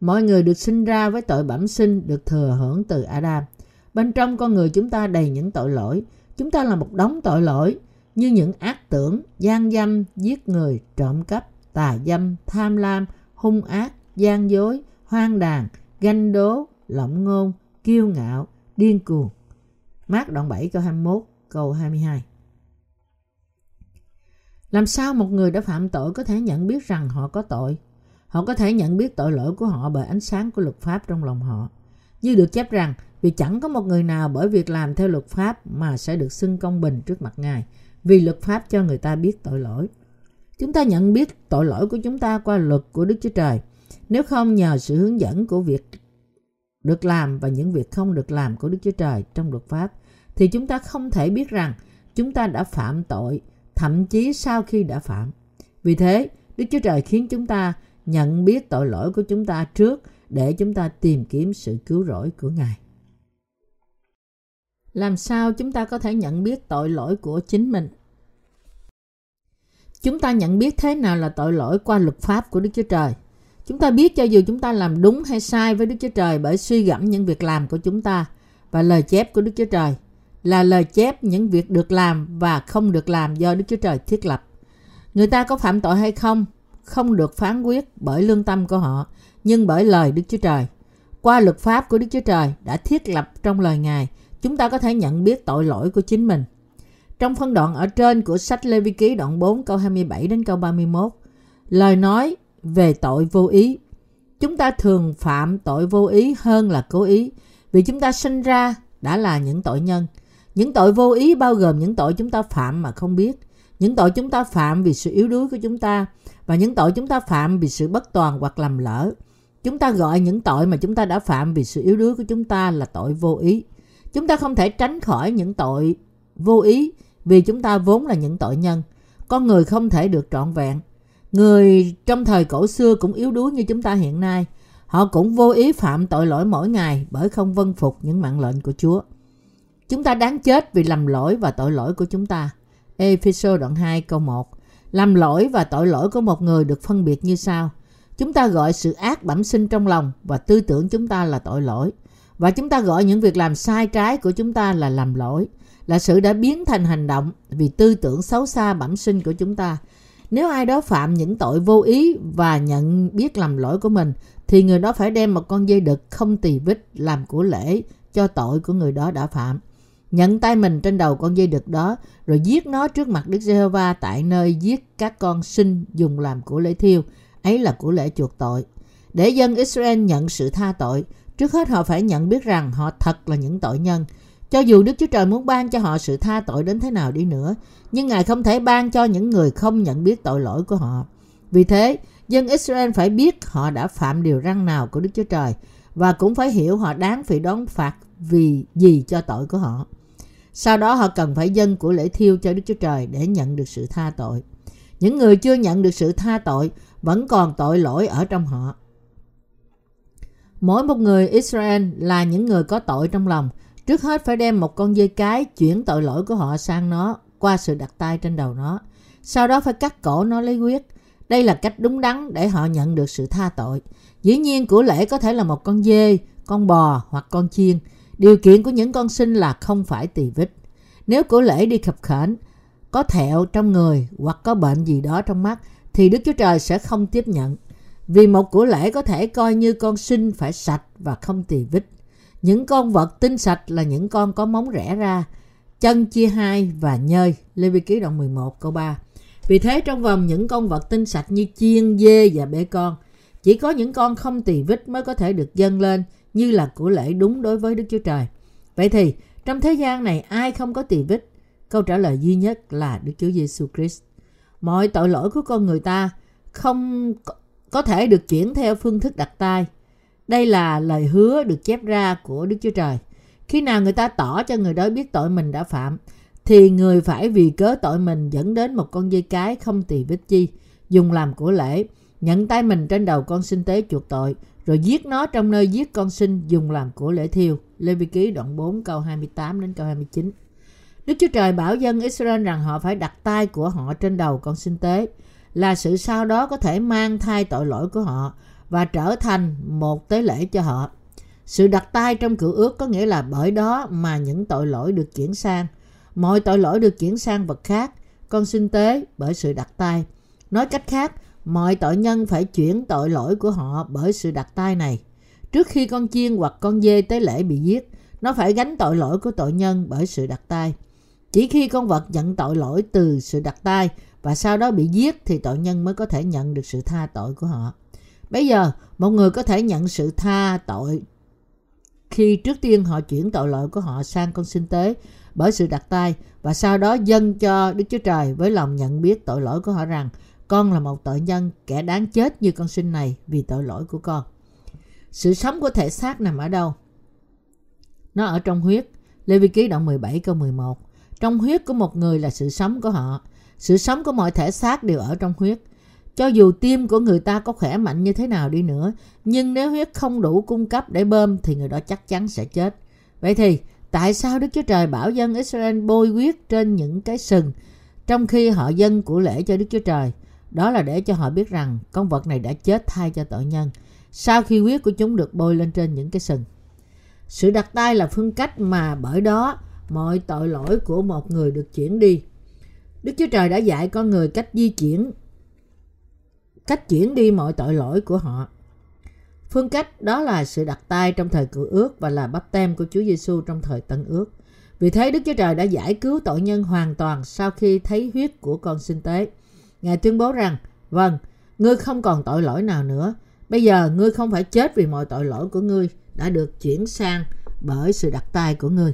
Mọi người được sinh ra với tội bẩm sinh được thừa hưởng từ Adam. Bên trong con người chúng ta đầy những tội lỗi. Chúng ta là một đống tội lỗi như những ác tưởng, gian dâm, giết người, trộm cắp, tà dâm, tham lam, hung ác, gian dối, hoang đàn, ganh đố, lộng ngôn, kiêu ngạo, điên cuồng. Mát đoạn 7 câu 21, câu 22. Làm sao một người đã phạm tội có thể nhận biết rằng họ có tội? Họ có thể nhận biết tội lỗi của họ bởi ánh sáng của luật pháp trong lòng họ. Như được chép rằng, vì chẳng có một người nào bởi việc làm theo luật pháp mà sẽ được xưng công bình trước mặt Ngài, vì luật pháp cho người ta biết tội lỗi. Chúng ta nhận biết tội lỗi của chúng ta qua luật của Đức Chúa Trời. Nếu không nhờ sự hướng dẫn của việc được làm và những việc không được làm của Đức Chúa Trời trong luật pháp, thì chúng ta không thể biết rằng chúng ta đã phạm tội, thậm chí sau khi đã phạm. Vì thế, Đức Chúa Trời khiến chúng ta nhận biết tội lỗi của chúng ta trước để chúng ta tìm kiếm sự cứu rỗi của Ngài. Làm sao chúng ta có thể nhận biết tội lỗi của chính mình? Chúng ta nhận biết thế nào là tội lỗi qua luật pháp của Đức Chúa Trời. Chúng ta biết cho dù chúng ta làm đúng hay sai với Đức Chúa Trời bởi suy gẫm những việc làm của chúng ta và lời chép của Đức Chúa Trời là lời chép những việc được làm và không được làm do Đức Chúa Trời thiết lập. Người ta có phạm tội hay không không được phán quyết bởi lương tâm của họ, nhưng bởi lời Đức Chúa Trời. Qua luật pháp của Đức Chúa Trời đã thiết lập trong lời Ngài, chúng ta có thể nhận biết tội lỗi của chính mình. Trong phân đoạn ở trên của sách Lê Vi Ký đoạn 4 câu 27 đến câu 31, lời nói về tội vô ý. Chúng ta thường phạm tội vô ý hơn là cố ý, vì chúng ta sinh ra đã là những tội nhân. Những tội vô ý bao gồm những tội chúng ta phạm mà không biết, những tội chúng ta phạm vì sự yếu đuối của chúng ta và những tội chúng ta phạm vì sự bất toàn hoặc lầm lỡ. Chúng ta gọi những tội mà chúng ta đã phạm vì sự yếu đuối của chúng ta là tội vô ý. Chúng ta không thể tránh khỏi những tội vô ý vì chúng ta vốn là những tội nhân. Con người không thể được trọn vẹn. Người trong thời cổ xưa cũng yếu đuối như chúng ta hiện nay. Họ cũng vô ý phạm tội lỗi mỗi ngày bởi không vân phục những mạng lệnh của Chúa. Chúng ta đáng chết vì lầm lỗi và tội lỗi của chúng ta. Ephesos đoạn 2 câu 1 Làm lỗi và tội lỗi của một người được phân biệt như sau. Chúng ta gọi sự ác bẩm sinh trong lòng và tư tưởng chúng ta là tội lỗi. Và chúng ta gọi những việc làm sai trái của chúng ta là làm lỗi, là sự đã biến thành hành động vì tư tưởng xấu xa bẩm sinh của chúng ta. Nếu ai đó phạm những tội vô ý và nhận biết lầm lỗi của mình, thì người đó phải đem một con dây đực không tỳ vít làm của lễ cho tội của người đó đã phạm nhận tay mình trên đầu con dây đực đó rồi giết nó trước mặt Đức Giê-hô-va tại nơi giết các con sinh dùng làm của lễ thiêu ấy là của lễ chuộc tội. Để dân Israel nhận sự tha tội, trước hết họ phải nhận biết rằng họ thật là những tội nhân. Cho dù Đức Chúa Trời muốn ban cho họ sự tha tội đến thế nào đi nữa, nhưng Ngài không thể ban cho những người không nhận biết tội lỗi của họ. Vì thế, dân Israel phải biết họ đã phạm điều răn nào của Đức Chúa Trời và cũng phải hiểu họ đáng phải đón phạt vì gì cho tội của họ. Sau đó họ cần phải dâng của lễ thiêu cho Đức Chúa Trời để nhận được sự tha tội. Những người chưa nhận được sự tha tội vẫn còn tội lỗi ở trong họ. Mỗi một người Israel là những người có tội trong lòng. Trước hết phải đem một con dây cái chuyển tội lỗi của họ sang nó qua sự đặt tay trên đầu nó. Sau đó phải cắt cổ nó lấy huyết. Đây là cách đúng đắn để họ nhận được sự tha tội. Dĩ nhiên của lễ có thể là một con dê, con bò hoặc con chiên. Điều kiện của những con sinh là không phải tỳ vết. Nếu của lễ đi khập khểnh, có thẹo trong người hoặc có bệnh gì đó trong mắt thì Đức Chúa Trời sẽ không tiếp nhận. Vì một của lễ có thể coi như con sinh phải sạch và không tỳ vết. Những con vật tinh sạch là những con có móng rẽ ra, chân chia hai và nhơi. Lê Vi Ký đoạn 11 câu 3. Vì thế trong vòng những con vật tinh sạch như chiên, dê và bê con, chỉ có những con không tỳ vết mới có thể được dâng lên như là của lễ đúng đối với Đức Chúa Trời. Vậy thì, trong thế gian này ai không có tỳ vết? Câu trả lời duy nhất là Đức Chúa Giêsu Christ. Mọi tội lỗi của con người ta không có thể được chuyển theo phương thức đặt tay. Đây là lời hứa được chép ra của Đức Chúa Trời. Khi nào người ta tỏ cho người đó biết tội mình đã phạm, thì người phải vì cớ tội mình dẫn đến một con dây cái không tỳ vết chi, dùng làm của lễ, nhận tay mình trên đầu con sinh tế chuộc tội, rồi giết nó trong nơi giết con sinh dùng làm của lễ thiêu. Lê Vi Ký đoạn 4 câu 28 đến câu 29. Đức Chúa Trời bảo dân Israel rằng họ phải đặt tay của họ trên đầu con sinh tế, là sự sau đó có thể mang thai tội lỗi của họ và trở thành một tế lễ cho họ. Sự đặt tay trong cựu ước có nghĩa là bởi đó mà những tội lỗi được chuyển sang. Mọi tội lỗi được chuyển sang vật khác, con sinh tế bởi sự đặt tay. Nói cách khác, mọi tội nhân phải chuyển tội lỗi của họ bởi sự đặt tay này. Trước khi con chiên hoặc con dê tế lễ bị giết, nó phải gánh tội lỗi của tội nhân bởi sự đặt tay. Chỉ khi con vật nhận tội lỗi từ sự đặt tay và sau đó bị giết thì tội nhân mới có thể nhận được sự tha tội của họ. Bây giờ, một người có thể nhận sự tha tội khi trước tiên họ chuyển tội lỗi của họ sang con sinh tế bởi sự đặt tay và sau đó dâng cho Đức Chúa Trời với lòng nhận biết tội lỗi của họ rằng con là một tội nhân kẻ đáng chết như con sinh này vì tội lỗi của con. Sự sống của thể xác nằm ở đâu? Nó ở trong huyết. Lê Vi Ký đoạn 17 câu 11. Trong huyết của một người là sự sống của họ. Sự sống của mọi thể xác đều ở trong huyết. Cho dù tim của người ta có khỏe mạnh như thế nào đi nữa, nhưng nếu huyết không đủ cung cấp để bơm thì người đó chắc chắn sẽ chết. Vậy thì, tại sao Đức Chúa Trời bảo dân Israel bôi huyết trên những cái sừng trong khi họ dân của lễ cho Đức Chúa Trời? Đó là để cho họ biết rằng con vật này đã chết thay cho tội nhân sau khi huyết của chúng được bôi lên trên những cái sừng. Sự đặt tay là phương cách mà bởi đó mọi tội lỗi của một người được chuyển đi. Đức Chúa Trời đã dạy con người cách di chuyển cách chuyển đi mọi tội lỗi của họ. Phương cách đó là sự đặt tay trong thời cựu ước và là bắp tem của Chúa Giêsu trong thời tân ước. Vì thế Đức Chúa Trời đã giải cứu tội nhân hoàn toàn sau khi thấy huyết của con sinh tế. Ngài tuyên bố rằng, vâng, ngươi không còn tội lỗi nào nữa. Bây giờ ngươi không phải chết vì mọi tội lỗi của ngươi đã được chuyển sang bởi sự đặt tay của ngươi.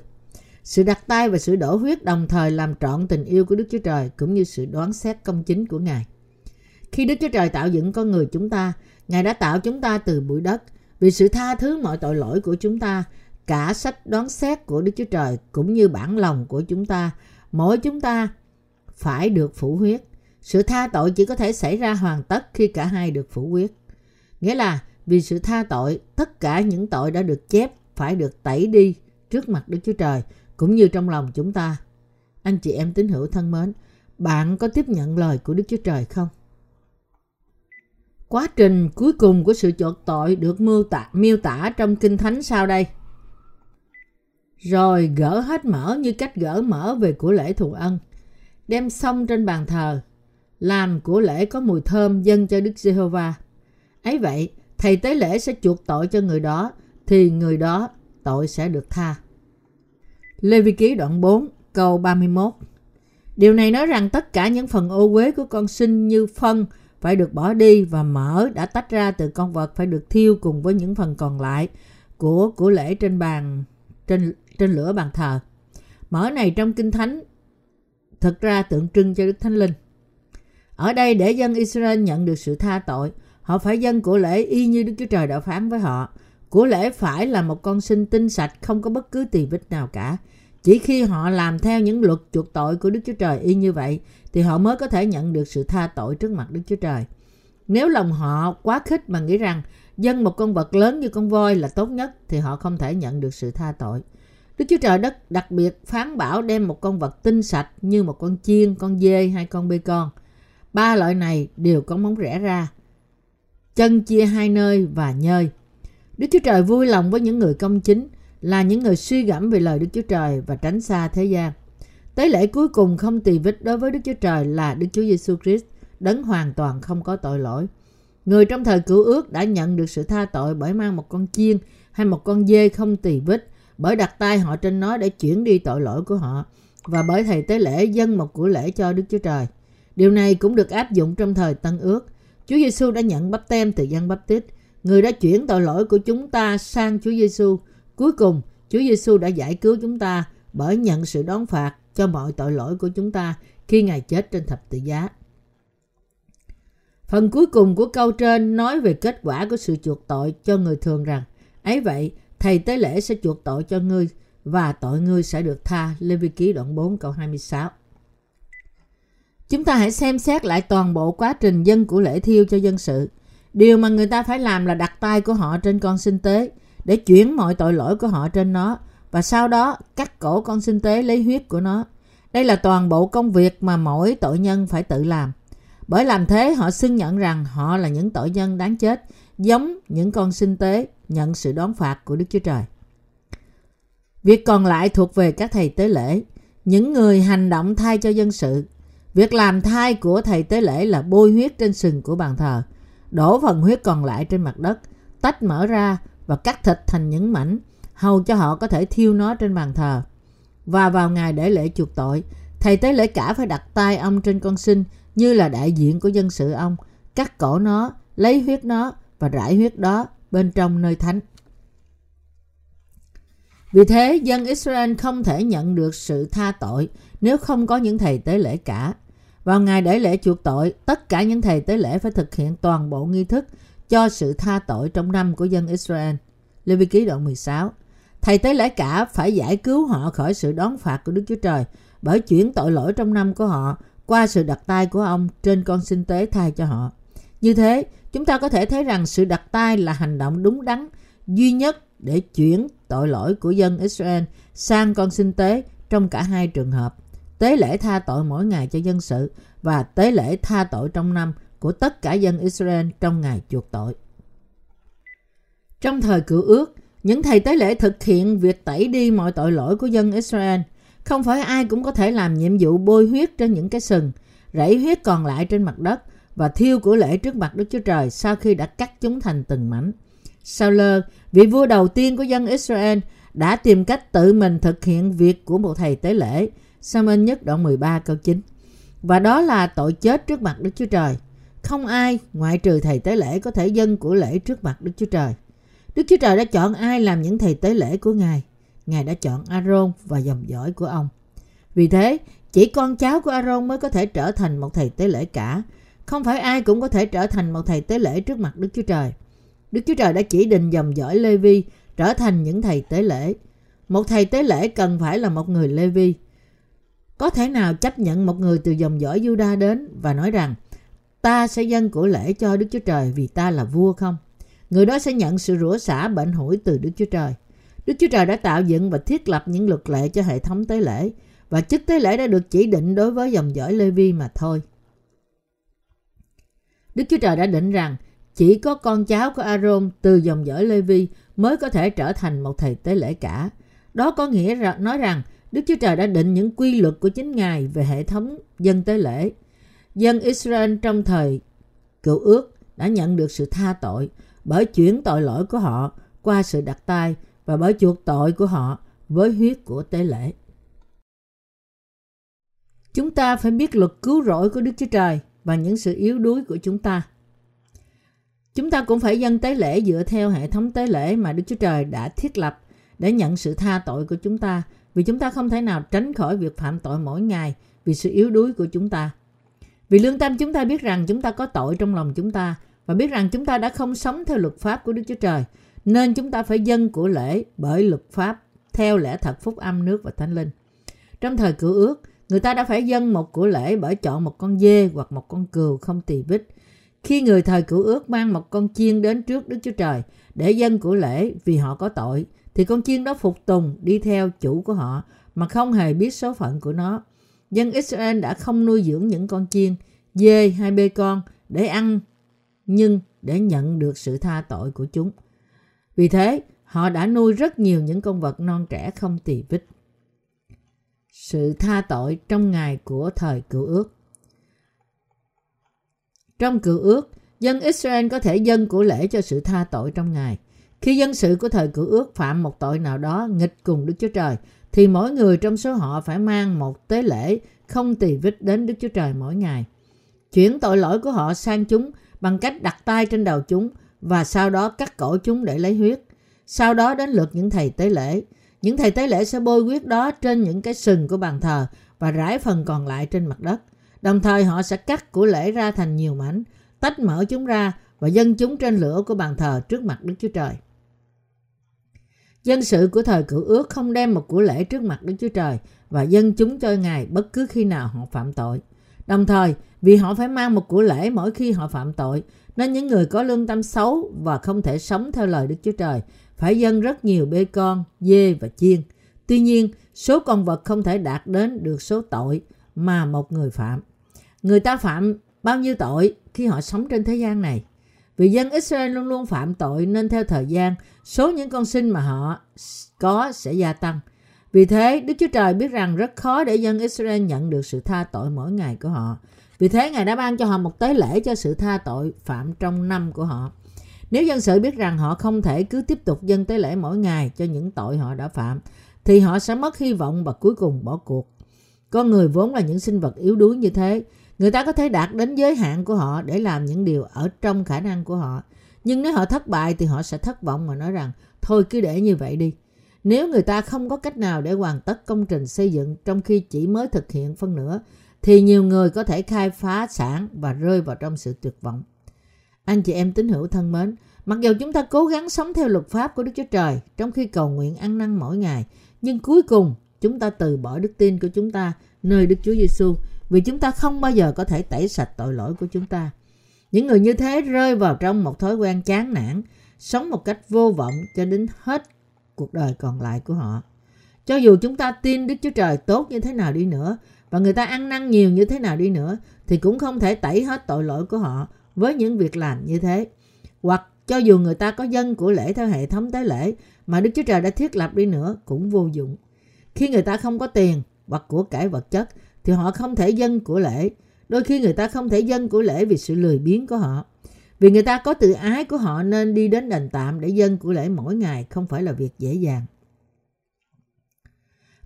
Sự đặt tay và sự đổ huyết đồng thời làm trọn tình yêu của Đức Chúa Trời cũng như sự đoán xét công chính của Ngài. Khi Đức Chúa Trời tạo dựng con người chúng ta, Ngài đã tạo chúng ta từ bụi đất. Vì sự tha thứ mọi tội lỗi của chúng ta, cả sách đoán xét của Đức Chúa Trời cũng như bản lòng của chúng ta, mỗi chúng ta phải được phủ huyết. Sự tha tội chỉ có thể xảy ra hoàn tất khi cả hai được phủ huyết. Nghĩa là vì sự tha tội, tất cả những tội đã được chép phải được tẩy đi trước mặt Đức Chúa Trời cũng như trong lòng chúng ta. Anh chị em tín hữu thân mến, bạn có tiếp nhận lời của Đức Chúa Trời không? Quá trình cuối cùng của sự chuộc tội được miêu tả, miêu tả trong Kinh Thánh sau đây. Rồi gỡ hết mỡ như cách gỡ mỡ về của lễ thù ân. Đem xong trên bàn thờ. Làm của lễ có mùi thơm dâng cho Đức Giê-hô-va. Ấy vậy, thầy tế lễ sẽ chuộc tội cho người đó, thì người đó tội sẽ được tha. Lê Vi Ký đoạn 4, câu 31 Điều này nói rằng tất cả những phần ô uế của con sinh như phân, phải được bỏ đi và mỡ đã tách ra từ con vật phải được thiêu cùng với những phần còn lại của của lễ trên bàn trên trên lửa bàn thờ. Mỡ này trong kinh thánh thực ra tượng trưng cho Đức Thánh Linh. Ở đây để dân Israel nhận được sự tha tội, họ phải dâng của lễ y như Đức Chúa Trời đã phán với họ. Của lễ phải là một con sinh tinh sạch không có bất cứ tỳ vết nào cả. Chỉ khi họ làm theo những luật chuộc tội của Đức Chúa Trời y như vậy thì họ mới có thể nhận được sự tha tội trước mặt Đức Chúa Trời. Nếu lòng họ quá khích mà nghĩ rằng dân một con vật lớn như con voi là tốt nhất thì họ không thể nhận được sự tha tội. Đức Chúa Trời đất đặc biệt phán bảo đem một con vật tinh sạch như một con chiên, con dê hay con bê con. Ba loại này đều có móng rẽ ra. Chân chia hai nơi và nhơi. Đức Chúa Trời vui lòng với những người công chính là những người suy gẫm về lời Đức Chúa Trời và tránh xa thế gian. Tế lễ cuối cùng không tỳ vết đối với Đức Chúa Trời là Đức Chúa Giêsu Christ, đấng hoàn toàn không có tội lỗi. Người trong thời cựu ước đã nhận được sự tha tội bởi mang một con chiên hay một con dê không tỳ vết, bởi đặt tay họ trên nó để chuyển đi tội lỗi của họ và bởi thầy tế lễ dâng một của lễ cho Đức Chúa Trời. Điều này cũng được áp dụng trong thời Tân Ước. Chúa Giêsu đã nhận bắp tem từ dân bắp tít. Người đã chuyển tội lỗi của chúng ta sang Chúa Giêsu. Cuối cùng, Chúa Giêsu đã giải cứu chúng ta bởi nhận sự đón phạt cho mọi tội lỗi của chúng ta khi Ngài chết trên thập tự giá. Phần cuối cùng của câu trên nói về kết quả của sự chuộc tội cho người thường rằng ấy vậy thầy tế lễ sẽ chuộc tội cho ngươi và tội ngươi sẽ được tha. Lê Vi Ký đoạn 4 câu 26 Chúng ta hãy xem xét lại toàn bộ quá trình dân của lễ thiêu cho dân sự. Điều mà người ta phải làm là đặt tay của họ trên con sinh tế để chuyển mọi tội lỗi của họ trên nó và sau đó cắt cổ con sinh tế lấy huyết của nó. Đây là toàn bộ công việc mà mỗi tội nhân phải tự làm. Bởi làm thế họ xưng nhận rằng họ là những tội nhân đáng chết, giống những con sinh tế nhận sự đón phạt của Đức Chúa Trời. Việc còn lại thuộc về các thầy tế lễ, những người hành động thay cho dân sự. Việc làm thai của thầy tế lễ là bôi huyết trên sừng của bàn thờ, đổ phần huyết còn lại trên mặt đất, tách mở ra và cắt thịt thành những mảnh, hầu cho họ có thể thiêu nó trên bàn thờ. Và vào ngày để lễ chuộc tội, thầy tế lễ cả phải đặt tay ông trên con sinh như là đại diện của dân sự ông, cắt cổ nó, lấy huyết nó và rải huyết đó bên trong nơi thánh. Vì thế, dân Israel không thể nhận được sự tha tội nếu không có những thầy tế lễ cả. Vào ngày để lễ chuộc tội, tất cả những thầy tế lễ phải thực hiện toàn bộ nghi thức cho sự tha tội trong năm của dân Israel. Lê Vi Ký đoạn 16 Thầy tế lễ cả phải giải cứu họ khỏi sự đón phạt của Đức Chúa Trời bởi chuyển tội lỗi trong năm của họ qua sự đặt tay của ông trên con sinh tế thay cho họ. Như thế, chúng ta có thể thấy rằng sự đặt tay là hành động đúng đắn duy nhất để chuyển tội lỗi của dân Israel sang con sinh tế trong cả hai trường hợp. Tế lễ tha tội mỗi ngày cho dân sự và tế lễ tha tội trong năm của tất cả dân Israel trong ngày chuộc tội. Trong thời cựu ước, những thầy tế lễ thực hiện việc tẩy đi mọi tội lỗi của dân Israel. Không phải ai cũng có thể làm nhiệm vụ bôi huyết trên những cái sừng, rảy huyết còn lại trên mặt đất và thiêu của lễ trước mặt Đức Chúa Trời sau khi đã cắt chúng thành từng mảnh. sau lơ vị vua đầu tiên của dân Israel, đã tìm cách tự mình thực hiện việc của một thầy tế lễ. Samuel nhất đoạn 13 câu 9. Và đó là tội chết trước mặt Đức Chúa Trời. Không ai ngoại trừ thầy tế lễ có thể dân của lễ trước mặt Đức Chúa Trời. Đức Chúa Trời đã chọn ai làm những thầy tế lễ của Ngài? Ngài đã chọn Aaron và dòng dõi của ông. Vì thế, chỉ con cháu của Aaron mới có thể trở thành một thầy tế lễ cả. Không phải ai cũng có thể trở thành một thầy tế lễ trước mặt Đức Chúa Trời. Đức Chúa Trời đã chỉ định dòng dõi Lê Vi trở thành những thầy tế lễ. Một thầy tế lễ cần phải là một người Lê Vi. Có thể nào chấp nhận một người từ dòng dõi Juda đến và nói rằng, ta sẽ dâng của lễ cho Đức Chúa Trời vì ta là vua không? Người đó sẽ nhận sự rủa xả bệnh hủi từ Đức Chúa Trời. Đức Chúa Trời đã tạo dựng và thiết lập những luật lệ cho hệ thống tế lễ và chức tế lễ đã được chỉ định đối với dòng dõi Lê Vi mà thôi. Đức Chúa Trời đã định rằng, chỉ có con cháu của Aaron từ dòng dõi Lê Vi mới có thể trở thành một thầy tế lễ cả. Đó có nghĩa là nói rằng Đức Chúa Trời đã định những quy luật của chính Ngài về hệ thống dân tế lễ. Dân Israel trong thời cựu ước đã nhận được sự tha tội bởi chuyển tội lỗi của họ qua sự đặt tay và bởi chuộc tội của họ với huyết của tế lễ. Chúng ta phải biết luật cứu rỗi của Đức Chúa Trời và những sự yếu đuối của chúng ta. Chúng ta cũng phải dâng tế lễ dựa theo hệ thống tế lễ mà Đức Chúa Trời đã thiết lập để nhận sự tha tội của chúng ta vì chúng ta không thể nào tránh khỏi việc phạm tội mỗi ngày vì sự yếu đuối của chúng ta. Vì lương tâm chúng ta biết rằng chúng ta có tội trong lòng chúng ta và biết rằng chúng ta đã không sống theo luật pháp của Đức Chúa Trời nên chúng ta phải dâng của lễ bởi luật pháp theo lẽ thật phúc âm nước và thánh linh. Trong thời cựu ước, người ta đã phải dâng một của lễ bởi chọn một con dê hoặc một con cừu không tỳ vết. Khi người thời cựu ước mang một con chiên đến trước Đức Chúa Trời để dâng của lễ vì họ có tội, thì con chiên đó phục tùng đi theo chủ của họ mà không hề biết số phận của nó. Dân Israel đã không nuôi dưỡng những con chiên, dê hay bê con để ăn nhưng để nhận được sự tha tội của chúng. Vì thế, họ đã nuôi rất nhiều những con vật non trẻ không tỳ vết. Sự tha tội trong ngày của thời cựu ước Trong cựu ước, dân Israel có thể dâng của lễ cho sự tha tội trong ngày. Khi dân sự của thời cựu ước phạm một tội nào đó nghịch cùng Đức Chúa Trời, thì mỗi người trong số họ phải mang một tế lễ không tỳ vết đến Đức Chúa Trời mỗi ngày. Chuyển tội lỗi của họ sang chúng bằng cách đặt tay trên đầu chúng và sau đó cắt cổ chúng để lấy huyết. Sau đó đến lượt những thầy tế lễ. Những thầy tế lễ sẽ bôi huyết đó trên những cái sừng của bàn thờ và rải phần còn lại trên mặt đất. Đồng thời họ sẽ cắt của lễ ra thành nhiều mảnh, tách mở chúng ra và dâng chúng trên lửa của bàn thờ trước mặt Đức Chúa Trời. Dân sự của thời cựu ước không đem một của lễ trước mặt Đức Chúa Trời và dân chúng cho Ngài bất cứ khi nào họ phạm tội. Đồng thời, vì họ phải mang một của lễ mỗi khi họ phạm tội, nên những người có lương tâm xấu và không thể sống theo lời Đức Chúa Trời phải dâng rất nhiều bê con, dê và chiên. Tuy nhiên, số con vật không thể đạt đến được số tội mà một người phạm. Người ta phạm bao nhiêu tội khi họ sống trên thế gian này? Vì dân Israel luôn luôn phạm tội nên theo thời gian, số những con sinh mà họ có sẽ gia tăng. Vì thế, Đức Chúa Trời biết rằng rất khó để dân Israel nhận được sự tha tội mỗi ngày của họ. Vì thế, Ngài đã ban cho họ một tế lễ cho sự tha tội phạm trong năm của họ. Nếu dân sự biết rằng họ không thể cứ tiếp tục dân tế lễ mỗi ngày cho những tội họ đã phạm, thì họ sẽ mất hy vọng và cuối cùng bỏ cuộc. Con người vốn là những sinh vật yếu đuối như thế. Người ta có thể đạt đến giới hạn của họ để làm những điều ở trong khả năng của họ. Nhưng nếu họ thất bại thì họ sẽ thất vọng và nói rằng thôi cứ để như vậy đi. Nếu người ta không có cách nào để hoàn tất công trình xây dựng trong khi chỉ mới thực hiện phân nửa, thì nhiều người có thể khai phá sản và rơi vào trong sự tuyệt vọng. Anh chị em tín hữu thân mến, mặc dù chúng ta cố gắng sống theo luật pháp của Đức Chúa Trời trong khi cầu nguyện ăn năn mỗi ngày, nhưng cuối cùng chúng ta từ bỏ đức tin của chúng ta nơi Đức Chúa Giêsu vì chúng ta không bao giờ có thể tẩy sạch tội lỗi của chúng ta. Những người như thế rơi vào trong một thói quen chán nản, sống một cách vô vọng cho đến hết cuộc đời còn lại của họ. Cho dù chúng ta tin Đức Chúa Trời tốt như thế nào đi nữa và người ta ăn năn nhiều như thế nào đi nữa thì cũng không thể tẩy hết tội lỗi của họ với những việc làm như thế. Hoặc cho dù người ta có dân của lễ theo hệ thống tế lễ mà Đức Chúa Trời đã thiết lập đi nữa cũng vô dụng. Khi người ta không có tiền hoặc của cải vật chất thì họ không thể dân của lễ. Đôi khi người ta không thể dân của lễ vì sự lười biếng của họ. Vì người ta có tự ái của họ nên đi đến đền tạm để dân của lễ mỗi ngày không phải là việc dễ dàng.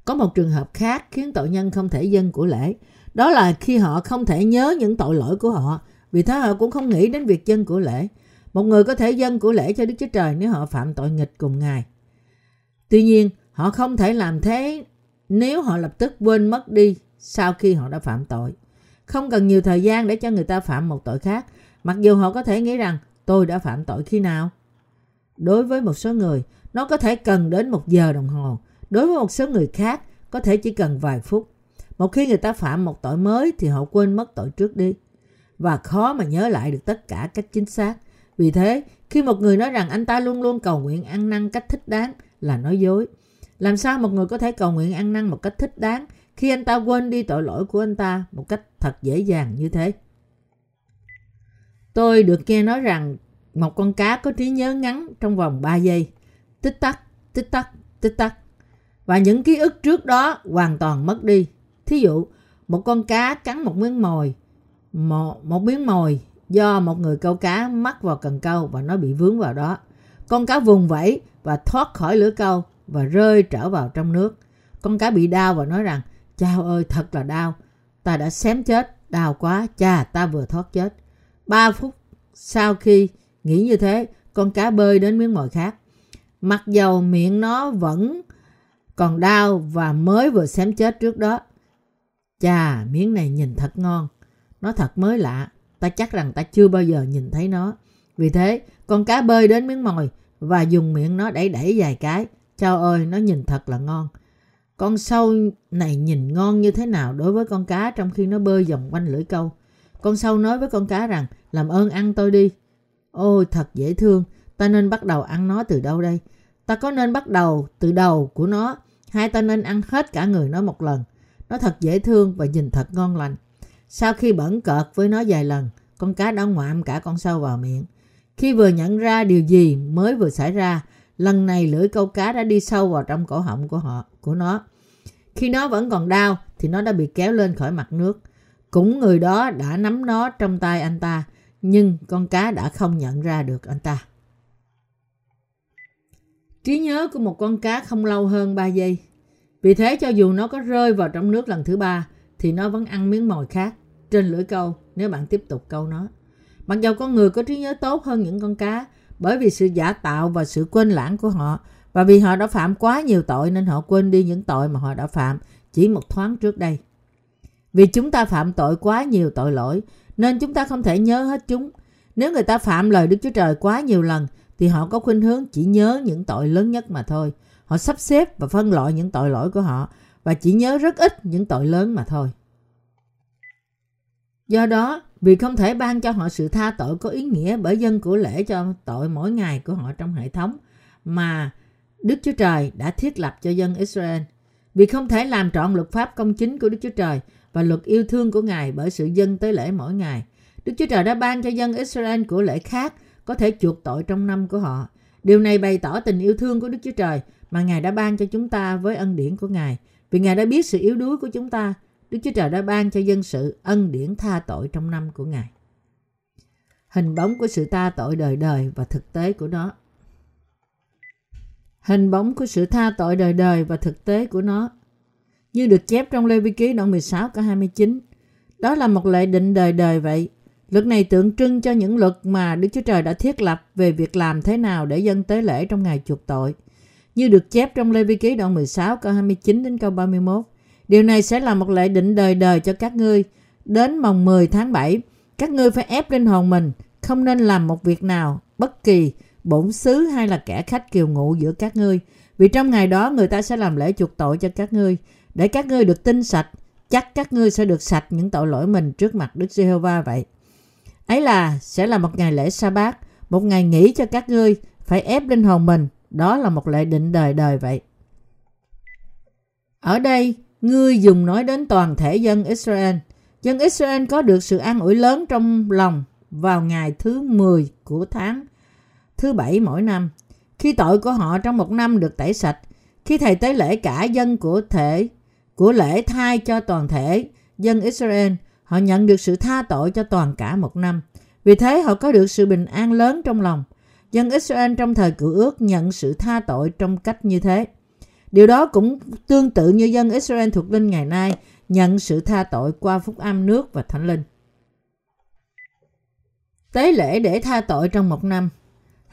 Có một trường hợp khác khiến tội nhân không thể dân của lễ. Đó là khi họ không thể nhớ những tội lỗi của họ. Vì thế họ cũng không nghĩ đến việc dân của lễ. Một người có thể dân của lễ cho Đức Chúa Trời nếu họ phạm tội nghịch cùng Ngài. Tuy nhiên, họ không thể làm thế nếu họ lập tức quên mất đi sau khi họ đã phạm tội. Không cần nhiều thời gian để cho người ta phạm một tội khác, mặc dù họ có thể nghĩ rằng tôi đã phạm tội khi nào. Đối với một số người, nó có thể cần đến một giờ đồng hồ. Đối với một số người khác, có thể chỉ cần vài phút. Một khi người ta phạm một tội mới thì họ quên mất tội trước đi. Và khó mà nhớ lại được tất cả cách chính xác. Vì thế, khi một người nói rằng anh ta luôn luôn cầu nguyện ăn năn cách thích đáng là nói dối. Làm sao một người có thể cầu nguyện ăn năn một cách thích đáng khi anh ta quên đi tội lỗi của anh ta một cách thật dễ dàng như thế? Tôi được nghe nói rằng một con cá có trí nhớ ngắn trong vòng 3 giây. Tích tắc, tích tắc, tích tắc. Và những ký ức trước đó hoàn toàn mất đi. Thí dụ, một con cá cắn một miếng mồi, một, một miếng mồi do một người câu cá mắc vào cần câu và nó bị vướng vào đó. Con cá vùng vẫy và thoát khỏi lưỡi câu và rơi trở vào trong nước. Con cá bị đau và nói rằng, chao ơi thật là đau, ta đã xém chết, đau quá, cha ta vừa thoát chết. Ba phút sau khi nghĩ như thế, con cá bơi đến miếng mồi khác. Mặc dầu miệng nó vẫn còn đau và mới vừa xém chết trước đó. Chà, miếng này nhìn thật ngon. Nó thật mới lạ. Ta chắc rằng ta chưa bao giờ nhìn thấy nó. Vì thế, con cá bơi đến miếng mồi và dùng miệng nó đẩy đẩy vài cái. Chao ơi, nó nhìn thật là ngon. Con sâu này nhìn ngon như thế nào đối với con cá trong khi nó bơi vòng quanh lưỡi câu. Con sâu nói với con cá rằng, làm ơn ăn tôi đi. Ôi, thật dễ thương. Ta nên bắt đầu ăn nó từ đâu đây? Ta có nên bắt đầu từ đầu của nó hay ta nên ăn hết cả người nó một lần? Nó thật dễ thương và nhìn thật ngon lành. Sau khi bẩn cợt với nó vài lần, con cá đã ngoạm cả con sâu vào miệng. Khi vừa nhận ra điều gì mới vừa xảy ra, lần này lưỡi câu cá đã đi sâu vào trong cổ họng của họ của nó. Khi nó vẫn còn đau thì nó đã bị kéo lên khỏi mặt nước. Cũng người đó đã nắm nó trong tay anh ta, nhưng con cá đã không nhận ra được anh ta. Trí nhớ của một con cá không lâu hơn 3 giây. Vì thế cho dù nó có rơi vào trong nước lần thứ ba thì nó vẫn ăn miếng mồi khác trên lưỡi câu nếu bạn tiếp tục câu nó. Mặc dù con người có trí nhớ tốt hơn những con cá bởi vì sự giả tạo và sự quên lãng của họ và vì họ đã phạm quá nhiều tội nên họ quên đi những tội mà họ đã phạm chỉ một thoáng trước đây. Vì chúng ta phạm tội quá nhiều tội lỗi nên chúng ta không thể nhớ hết chúng. Nếu người ta phạm lời Đức Chúa Trời quá nhiều lần thì họ có khuynh hướng chỉ nhớ những tội lớn nhất mà thôi. Họ sắp xếp và phân loại những tội lỗi của họ và chỉ nhớ rất ít những tội lớn mà thôi. Do đó, vì không thể ban cho họ sự tha tội có ý nghĩa bởi dân của lễ cho tội mỗi ngày của họ trong hệ thống mà Đức Chúa Trời đã thiết lập cho dân Israel. Vì không thể làm trọn luật pháp công chính của Đức Chúa Trời và luật yêu thương của Ngài bởi sự dân tới lễ mỗi ngày. Đức Chúa Trời đã ban cho dân Israel của lễ khác có thể chuộc tội trong năm của họ. Điều này bày tỏ tình yêu thương của Đức Chúa Trời mà Ngài đã ban cho chúng ta với ân điển của Ngài. Vì Ngài đã biết sự yếu đuối của chúng ta, Đức Chúa Trời đã ban cho dân sự ân điển tha tội trong năm của Ngài. Hình bóng của sự tha tội đời đời và thực tế của nó. Hình bóng của sự tha tội đời đời và thực tế của nó. Như được chép trong Lê Vi Ký đoạn 16 câu 29. Đó là một lệ định đời đời vậy. Luật này tượng trưng cho những luật mà Đức Chúa Trời đã thiết lập về việc làm thế nào để dân tế lễ trong ngày chuộc tội. Như được chép trong Lê Vi Ký đoạn 16 câu 29 đến câu 31. Điều này sẽ là một lệ định đời đời cho các ngươi. Đến mồng 10 tháng 7, các ngươi phải ép linh hồn mình, không nên làm một việc nào, bất kỳ, bổn xứ hay là kẻ khách kiều ngụ giữa các ngươi. Vì trong ngày đó người ta sẽ làm lễ chuộc tội cho các ngươi, để các ngươi được tinh sạch, chắc các ngươi sẽ được sạch những tội lỗi mình trước mặt Đức Giê-hô-va vậy. Ấy là sẽ là một ngày lễ sa bát, một ngày nghỉ cho các ngươi, phải ép linh hồn mình, đó là một lệ định đời đời vậy. Ở đây, ngươi dùng nói đến toàn thể dân Israel. Dân Israel có được sự an ủi lớn trong lòng vào ngày thứ 10 của tháng thứ bảy mỗi năm. Khi tội của họ trong một năm được tẩy sạch, khi thầy tế lễ cả dân của thể của lễ thai cho toàn thể dân Israel, họ nhận được sự tha tội cho toàn cả một năm. Vì thế họ có được sự bình an lớn trong lòng. Dân Israel trong thời cựu ước nhận sự tha tội trong cách như thế. Điều đó cũng tương tự như dân Israel thuộc linh ngày nay nhận sự tha tội qua phúc âm nước và thánh linh. Tế lễ để tha tội trong một năm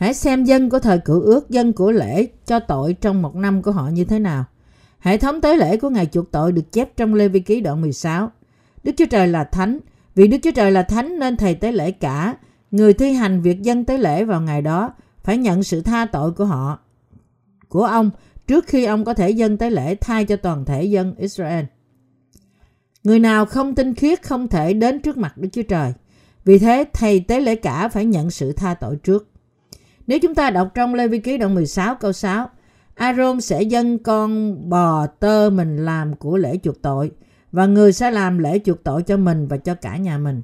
Hãy xem dân của thời cựu ước, dân của lễ cho tội trong một năm của họ như thế nào. Hệ thống tế lễ của Ngài chuộc tội được chép trong Lê Vi Ký đoạn 16. Đức Chúa Trời là thánh. Vì Đức Chúa Trời là thánh nên thầy tế lễ cả. Người thi hành việc dân tế lễ vào ngày đó phải nhận sự tha tội của họ, của ông, trước khi ông có thể dân tế lễ thay cho toàn thể dân Israel. Người nào không tinh khiết không thể đến trước mặt Đức Chúa Trời. Vì thế, thầy tế lễ cả phải nhận sự tha tội trước. Nếu chúng ta đọc trong Lê Vi Ký đoạn 16 câu 6, Aaron sẽ dâng con bò tơ mình làm của lễ chuộc tội và người sẽ làm lễ chuộc tội cho mình và cho cả nhà mình.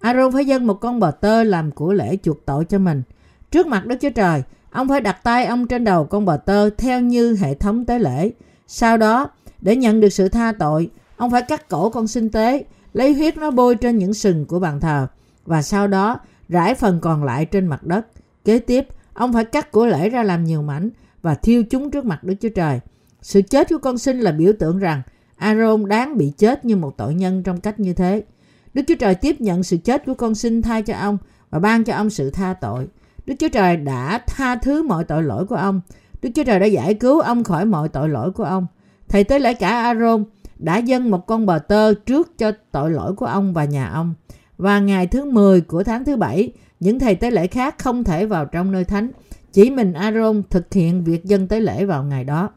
Aaron phải dâng một con bò tơ làm của lễ chuộc tội cho mình. Trước mặt Đức Chúa Trời, ông phải đặt tay ông trên đầu con bò tơ theo như hệ thống tế lễ. Sau đó, để nhận được sự tha tội, ông phải cắt cổ con sinh tế, lấy huyết nó bôi trên những sừng của bàn thờ và sau đó rải phần còn lại trên mặt đất. Kế tiếp, ông phải cắt của lễ ra làm nhiều mảnh và thiêu chúng trước mặt Đức Chúa Trời. Sự chết của con sinh là biểu tượng rằng Aaron đáng bị chết như một tội nhân trong cách như thế. Đức Chúa Trời tiếp nhận sự chết của con sinh thay cho ông và ban cho ông sự tha tội. Đức Chúa Trời đã tha thứ mọi tội lỗi của ông. Đức Chúa Trời đã giải cứu ông khỏi mọi tội lỗi của ông. Thầy tế lễ cả Aaron đã dâng một con bò tơ trước cho tội lỗi của ông và nhà ông. Và ngày thứ 10 của tháng thứ bảy, những thầy tế lễ khác không thể vào trong nơi thánh. Chỉ mình Aaron thực hiện việc dân tế lễ vào ngày đó.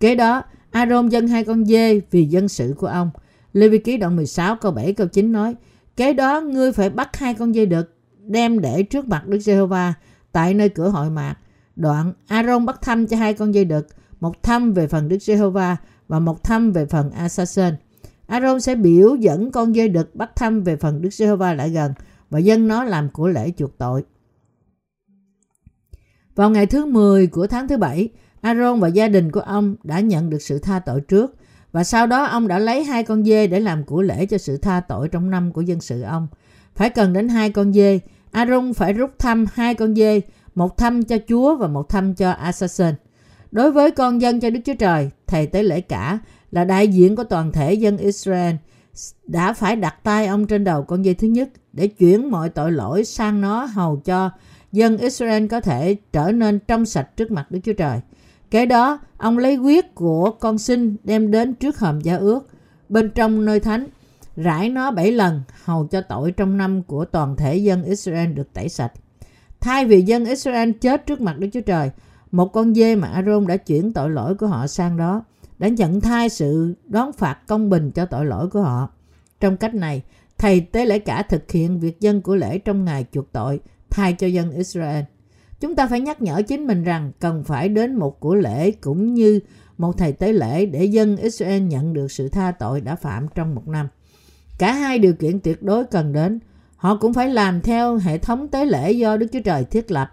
Kế đó, Aaron dân hai con dê vì dân sự của ông. Lê Vi Ký đoạn 16 câu 7 câu 9 nói, Kế đó ngươi phải bắt hai con dê đực, đem để trước mặt Đức Giê-hô-va tại nơi cửa hội mạc. Đoạn, Aaron bắt thăm cho hai con dê đực, một thăm về phần Đức Giê-hô-va và một thăm về phần Asasen. Aaron sẽ biểu dẫn con dê đực bắt thăm về phần Đức Giê-hô-va lại gần và dân nó làm của lễ chuộc tội. Vào ngày thứ 10 của tháng thứ bảy, Aaron và gia đình của ông đã nhận được sự tha tội trước và sau đó ông đã lấy hai con dê để làm của lễ cho sự tha tội trong năm của dân sự ông. Phải cần đến hai con dê, Aaron phải rút thăm hai con dê, một thăm cho Chúa và một thăm cho Assassin. Đối với con dân cho Đức Chúa Trời, thầy tế lễ cả là đại diện của toàn thể dân Israel đã phải đặt tay ông trên đầu con dê thứ nhất để chuyển mọi tội lỗi sang nó hầu cho dân Israel có thể trở nên trong sạch trước mặt Đức Chúa Trời. Kế đó, ông lấy huyết của con sinh đem đến trước hòm gia ước bên trong nơi thánh, rải nó bảy lần hầu cho tội trong năm của toàn thể dân Israel được tẩy sạch. Thay vì dân Israel chết trước mặt Đức Chúa Trời, một con dê mà Aaron đã chuyển tội lỗi của họ sang đó, đã nhận thay sự đón phạt công bình cho tội lỗi của họ. Trong cách này, thầy tế lễ cả thực hiện việc dân của lễ trong ngày chuộc tội thay cho dân Israel. Chúng ta phải nhắc nhở chính mình rằng cần phải đến một của lễ cũng như một thầy tế lễ để dân Israel nhận được sự tha tội đã phạm trong một năm. Cả hai điều kiện tuyệt đối cần đến. Họ cũng phải làm theo hệ thống tế lễ do Đức Chúa Trời thiết lập.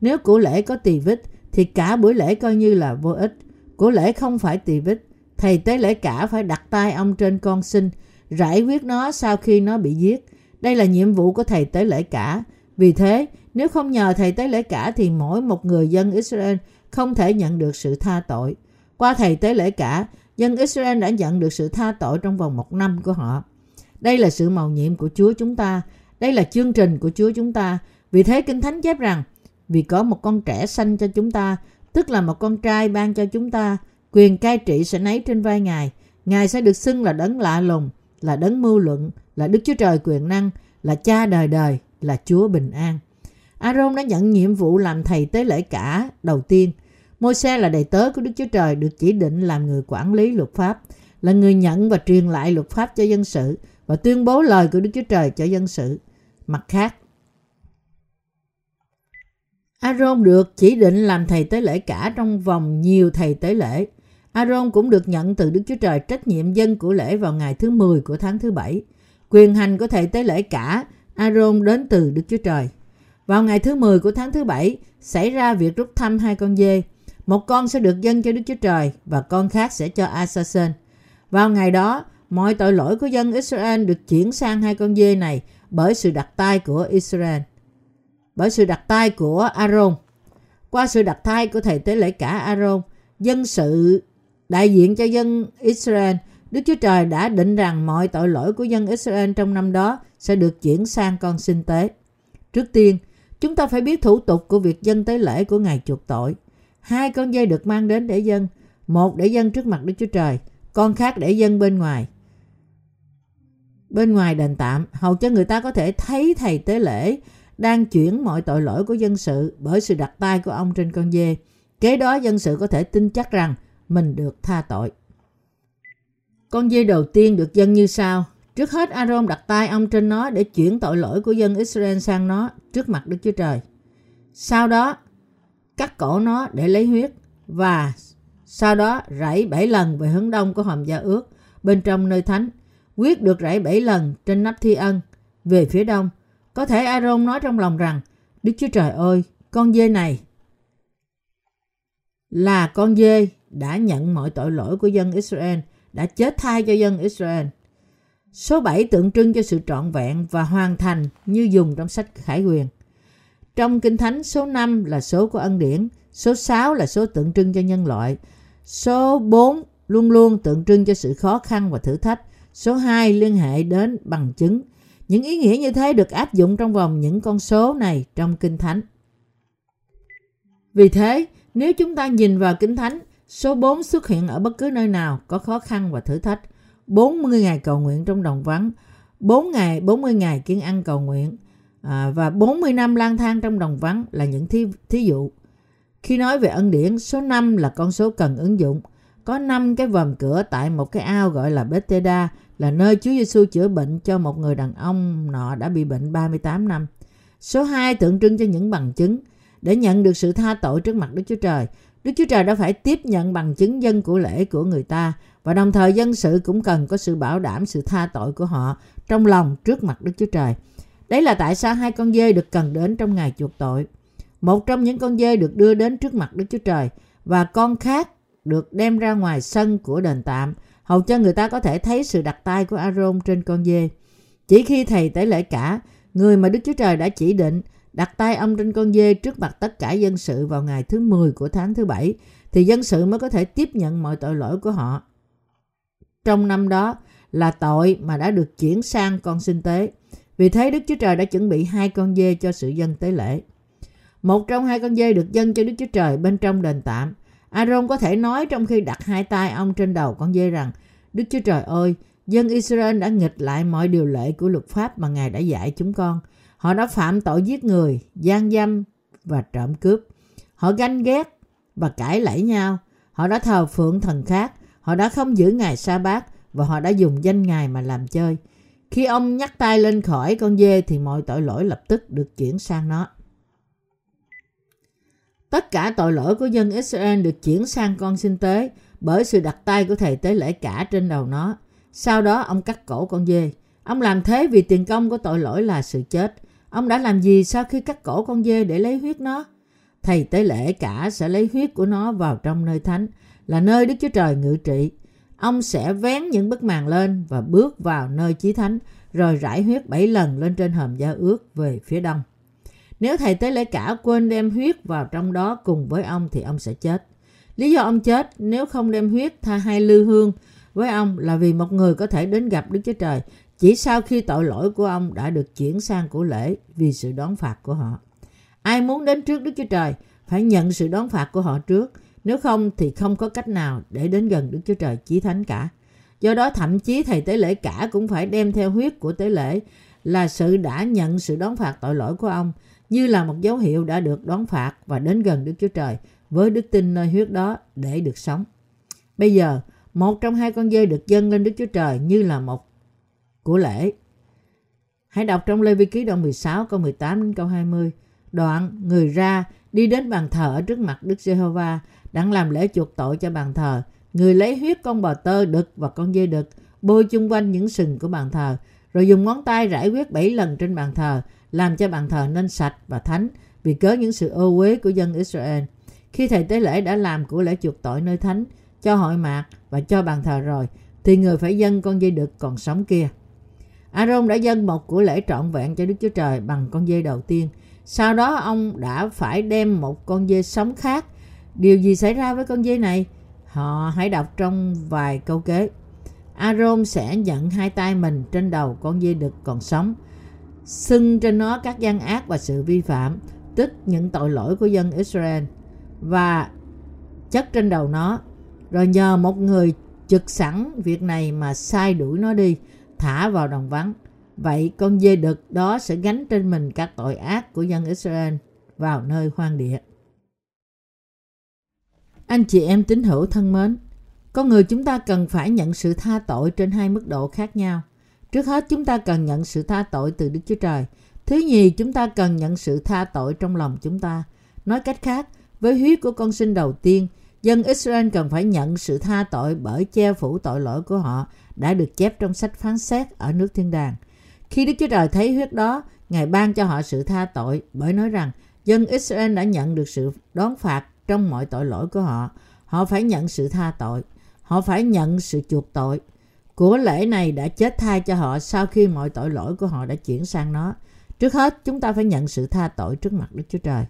Nếu của lễ có tỳ vết thì cả buổi lễ coi như là vô ích. Của lễ không phải tỳ vết. Thầy tế lễ cả phải đặt tay ông trên con sinh, rải quyết nó sau khi nó bị giết. Đây là nhiệm vụ của thầy tế lễ cả. Vì thế, nếu không nhờ thầy tế lễ cả thì mỗi một người dân Israel không thể nhận được sự tha tội. Qua thầy tế lễ cả, dân Israel đã nhận được sự tha tội trong vòng một năm của họ. Đây là sự màu nhiệm của Chúa chúng ta. Đây là chương trình của Chúa chúng ta. Vì thế Kinh Thánh chép rằng, vì có một con trẻ sanh cho chúng ta, tức là một con trai ban cho chúng ta, quyền cai trị sẽ nấy trên vai Ngài. Ngài sẽ được xưng là đấng lạ lùng, là đấng mưu luận, là Đức Chúa Trời quyền năng, là cha đời đời, là Chúa bình an. Aaron đã nhận nhiệm vụ làm thầy tế lễ cả đầu tiên. Môi-se là đầy tớ của Đức Chúa Trời được chỉ định làm người quản lý luật pháp, là người nhận và truyền lại luật pháp cho dân sự và tuyên bố lời của Đức Chúa Trời cho dân sự. Mặt khác, Aaron được chỉ định làm thầy tế lễ cả trong vòng nhiều thầy tế lễ. Aaron cũng được nhận từ Đức Chúa Trời trách nhiệm dân của lễ vào ngày thứ 10 của tháng thứ bảy. Quyền hành của thầy tế lễ cả Aaron đến từ Đức Chúa Trời. Vào ngày thứ 10 của tháng thứ bảy xảy ra việc rút thăm hai con dê. Một con sẽ được dâng cho Đức Chúa Trời và con khác sẽ cho Asasen. Vào ngày đó, mọi tội lỗi của dân Israel được chuyển sang hai con dê này bởi sự đặt tay của Israel. Bởi sự đặt tay của Aaron. Qua sự đặt tay của thầy tế lễ cả Aaron, dân sự đại diện cho dân Israel, Đức Chúa Trời đã định rằng mọi tội lỗi của dân Israel trong năm đó sẽ được chuyển sang con sinh tế. Trước tiên, chúng ta phải biết thủ tục của việc dân tế lễ của Ngài chuộc tội. Hai con dê được mang đến để dân, một để dân trước mặt Đức Chúa Trời, con khác để dân bên ngoài. Bên ngoài đền tạm, hầu cho người ta có thể thấy thầy tế lễ đang chuyển mọi tội lỗi của dân sự bởi sự đặt tay của ông trên con dê. Kế đó dân sự có thể tin chắc rằng mình được tha tội. Con dê đầu tiên được dân như sau. Trước hết Aaron đặt tay ông trên nó để chuyển tội lỗi của dân Israel sang nó trước mặt Đức Chúa Trời. Sau đó, cắt cổ nó để lấy huyết và sau đó rảy bảy lần về hướng đông của hòm gia ước bên trong nơi thánh. Huyết được rảy bảy lần trên nắp thi ân về phía đông. Có thể Aaron nói trong lòng rằng Đức Chúa Trời ơi, con dê này là con dê đã nhận mọi tội lỗi của dân Israel, đã chết thai cho dân Israel. Số 7 tượng trưng cho sự trọn vẹn và hoàn thành như dùng trong sách Khải Quyền. Trong Kinh Thánh, số 5 là số của ân điển, số 6 là số tượng trưng cho nhân loại, số 4 luôn luôn tượng trưng cho sự khó khăn và thử thách, số 2 liên hệ đến bằng chứng. Những ý nghĩa như thế được áp dụng trong vòng những con số này trong Kinh Thánh. Vì thế, nếu chúng ta nhìn vào Kinh Thánh, số 4 xuất hiện ở bất cứ nơi nào có khó khăn và thử thách. 40 ngày cầu nguyện trong đồng vắng, 4 ngày 40 ngày kiên ăn cầu nguyện à, và 40 năm lang thang trong đồng vắng là những thí, thí dụ. Khi nói về ân điển, số 5 là con số cần ứng dụng. Có 5 cái vòm cửa tại một cái ao gọi là Bethesda là nơi Chúa Giêsu chữa bệnh cho một người đàn ông nọ đã bị bệnh 38 năm. Số 2 tượng trưng cho những bằng chứng để nhận được sự tha tội trước mặt Đức Chúa Trời. Đức Chúa Trời đã phải tiếp nhận bằng chứng dân của lễ của người ta và đồng thời dân sự cũng cần có sự bảo đảm sự tha tội của họ trong lòng trước mặt Đức Chúa Trời. Đấy là tại sao hai con dê được cần đến trong ngày chuộc tội. Một trong những con dê được đưa đến trước mặt Đức Chúa Trời và con khác được đem ra ngoài sân của đền tạm hầu cho người ta có thể thấy sự đặt tay của Aaron trên con dê. Chỉ khi thầy tế lễ cả, người mà Đức Chúa Trời đã chỉ định đặt tay ông trên con dê trước mặt tất cả dân sự vào ngày thứ 10 của tháng thứ bảy thì dân sự mới có thể tiếp nhận mọi tội lỗi của họ. Trong năm đó là tội mà đã được chuyển sang con sinh tế. Vì thế Đức Chúa Trời đã chuẩn bị hai con dê cho sự dân tế lễ. Một trong hai con dê được dâng cho Đức Chúa Trời bên trong đền tạm. Aaron có thể nói trong khi đặt hai tay ông trên đầu con dê rằng Đức Chúa Trời ơi, dân Israel đã nghịch lại mọi điều lệ của luật pháp mà Ngài đã dạy chúng con. Họ đã phạm tội giết người, gian dâm và trộm cướp. Họ ganh ghét và cãi lẫy nhau. Họ đã thờ phượng thần khác. Họ đã không giữ ngày sa bát và họ đã dùng danh Ngài mà làm chơi. Khi ông nhắc tay lên khỏi con dê thì mọi tội lỗi lập tức được chuyển sang nó. Tất cả tội lỗi của dân Israel được chuyển sang con sinh tế bởi sự đặt tay của thầy tế lễ cả trên đầu nó. Sau đó ông cắt cổ con dê. Ông làm thế vì tiền công của tội lỗi là sự chết. Ông đã làm gì sau khi cắt cổ con dê để lấy huyết nó? Thầy tế lễ cả sẽ lấy huyết của nó vào trong nơi thánh, là nơi Đức Chúa Trời ngự trị. Ông sẽ vén những bức màn lên và bước vào nơi chí thánh, rồi rải huyết bảy lần lên trên hòm gia ước về phía đông. Nếu thầy tế lễ cả quên đem huyết vào trong đó cùng với ông thì ông sẽ chết. Lý do ông chết nếu không đem huyết tha hai lư hương với ông là vì một người có thể đến gặp Đức Chúa Trời chỉ sau khi tội lỗi của ông đã được chuyển sang của lễ vì sự đón phạt của họ. Ai muốn đến trước Đức Chúa Trời phải nhận sự đón phạt của họ trước, nếu không thì không có cách nào để đến gần Đức Chúa Trời chí thánh cả. Do đó thậm chí thầy tế lễ cả cũng phải đem theo huyết của tế lễ là sự đã nhận sự đón phạt tội lỗi của ông như là một dấu hiệu đã được đón phạt và đến gần Đức Chúa Trời với đức tin nơi huyết đó để được sống. Bây giờ, một trong hai con dê được dâng lên Đức Chúa Trời như là một của lễ. Hãy đọc trong Lê Vi Ký đoạn 16 câu 18 đến câu 20. Đoạn, người ra đi đến bàn thờ ở trước mặt Đức Giê-hô-va đang làm lễ chuộc tội cho bàn thờ. Người lấy huyết con bò tơ, đực và con dê đực, bôi chung quanh những sừng của bàn thờ, rồi dùng ngón tay rải huyết bảy lần trên bàn thờ, làm cho bàn thờ nên sạch và thánh vì cớ những sự ô uế của dân Israel. Khi thầy tế lễ đã làm của lễ chuộc tội nơi thánh, cho hội mạc và cho bàn thờ rồi, thì người phải dâng con dê đực còn sống kia. Aaron đã dâng một của lễ trọn vẹn cho Đức Chúa Trời bằng con dê đầu tiên. Sau đó ông đã phải đem một con dê sống khác. Điều gì xảy ra với con dê này? Họ hãy đọc trong vài câu kế. Aaron sẽ nhận hai tay mình trên đầu con dê đực còn sống, xưng trên nó các gian ác và sự vi phạm, tức những tội lỗi của dân Israel, và chất trên đầu nó, rồi nhờ một người trực sẵn việc này mà sai đuổi nó đi thả vào đồng vắng. Vậy con dê đực đó sẽ gánh trên mình các tội ác của dân Israel vào nơi hoang địa. Anh chị em tín hữu thân mến, con người chúng ta cần phải nhận sự tha tội trên hai mức độ khác nhau. Trước hết chúng ta cần nhận sự tha tội từ Đức Chúa Trời. Thứ nhì chúng ta cần nhận sự tha tội trong lòng chúng ta. Nói cách khác, với huyết của con sinh đầu tiên, dân Israel cần phải nhận sự tha tội bởi che phủ tội lỗi của họ đã được chép trong sách phán xét ở nước thiên đàng. Khi Đức Chúa Trời thấy huyết đó, Ngài ban cho họ sự tha tội bởi nói rằng dân Israel đã nhận được sự đón phạt trong mọi tội lỗi của họ. Họ phải nhận sự tha tội. Họ phải nhận sự chuộc tội. Của lễ này đã chết thay cho họ sau khi mọi tội lỗi của họ đã chuyển sang nó. Trước hết, chúng ta phải nhận sự tha tội trước mặt Đức Chúa Trời.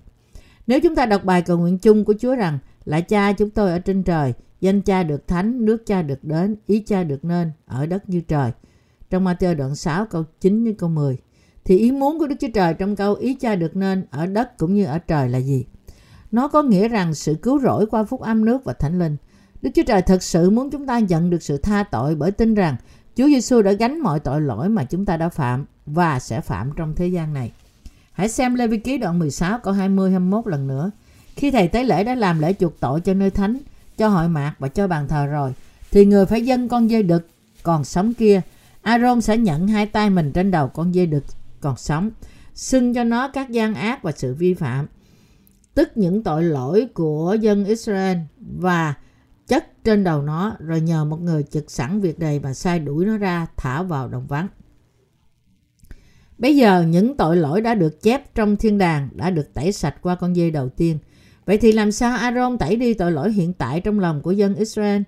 Nếu chúng ta đọc bài cầu nguyện chung của Chúa rằng lại cha chúng tôi ở trên trời, danh cha được thánh, nước cha được đến, ý cha được nên, ở đất như trời. Trong Matthew đoạn 6 câu 9 đến câu 10. Thì ý muốn của Đức Chúa Trời trong câu ý cha được nên ở đất cũng như ở trời là gì? Nó có nghĩa rằng sự cứu rỗi qua phúc âm nước và thánh linh. Đức Chúa Trời thật sự muốn chúng ta nhận được sự tha tội bởi tin rằng Chúa Giêsu đã gánh mọi tội lỗi mà chúng ta đã phạm và sẽ phạm trong thế gian này. Hãy xem Lê Vi Ký đoạn 16 câu 20 21 lần nữa. Khi thầy tế lễ đã làm lễ chuộc tội cho nơi thánh, cho hội mạc và cho bàn thờ rồi, thì người phải dâng con dê đực còn sống kia. Aaron sẽ nhận hai tay mình trên đầu con dê đực còn sống, xưng cho nó các gian ác và sự vi phạm, tức những tội lỗi của dân Israel và chất trên đầu nó rồi nhờ một người trực sẵn việc này và sai đuổi nó ra thả vào đồng vắng. Bây giờ những tội lỗi đã được chép trong thiên đàng đã được tẩy sạch qua con dê đầu tiên. Vậy thì làm sao Aaron tẩy đi tội lỗi hiện tại trong lòng của dân Israel?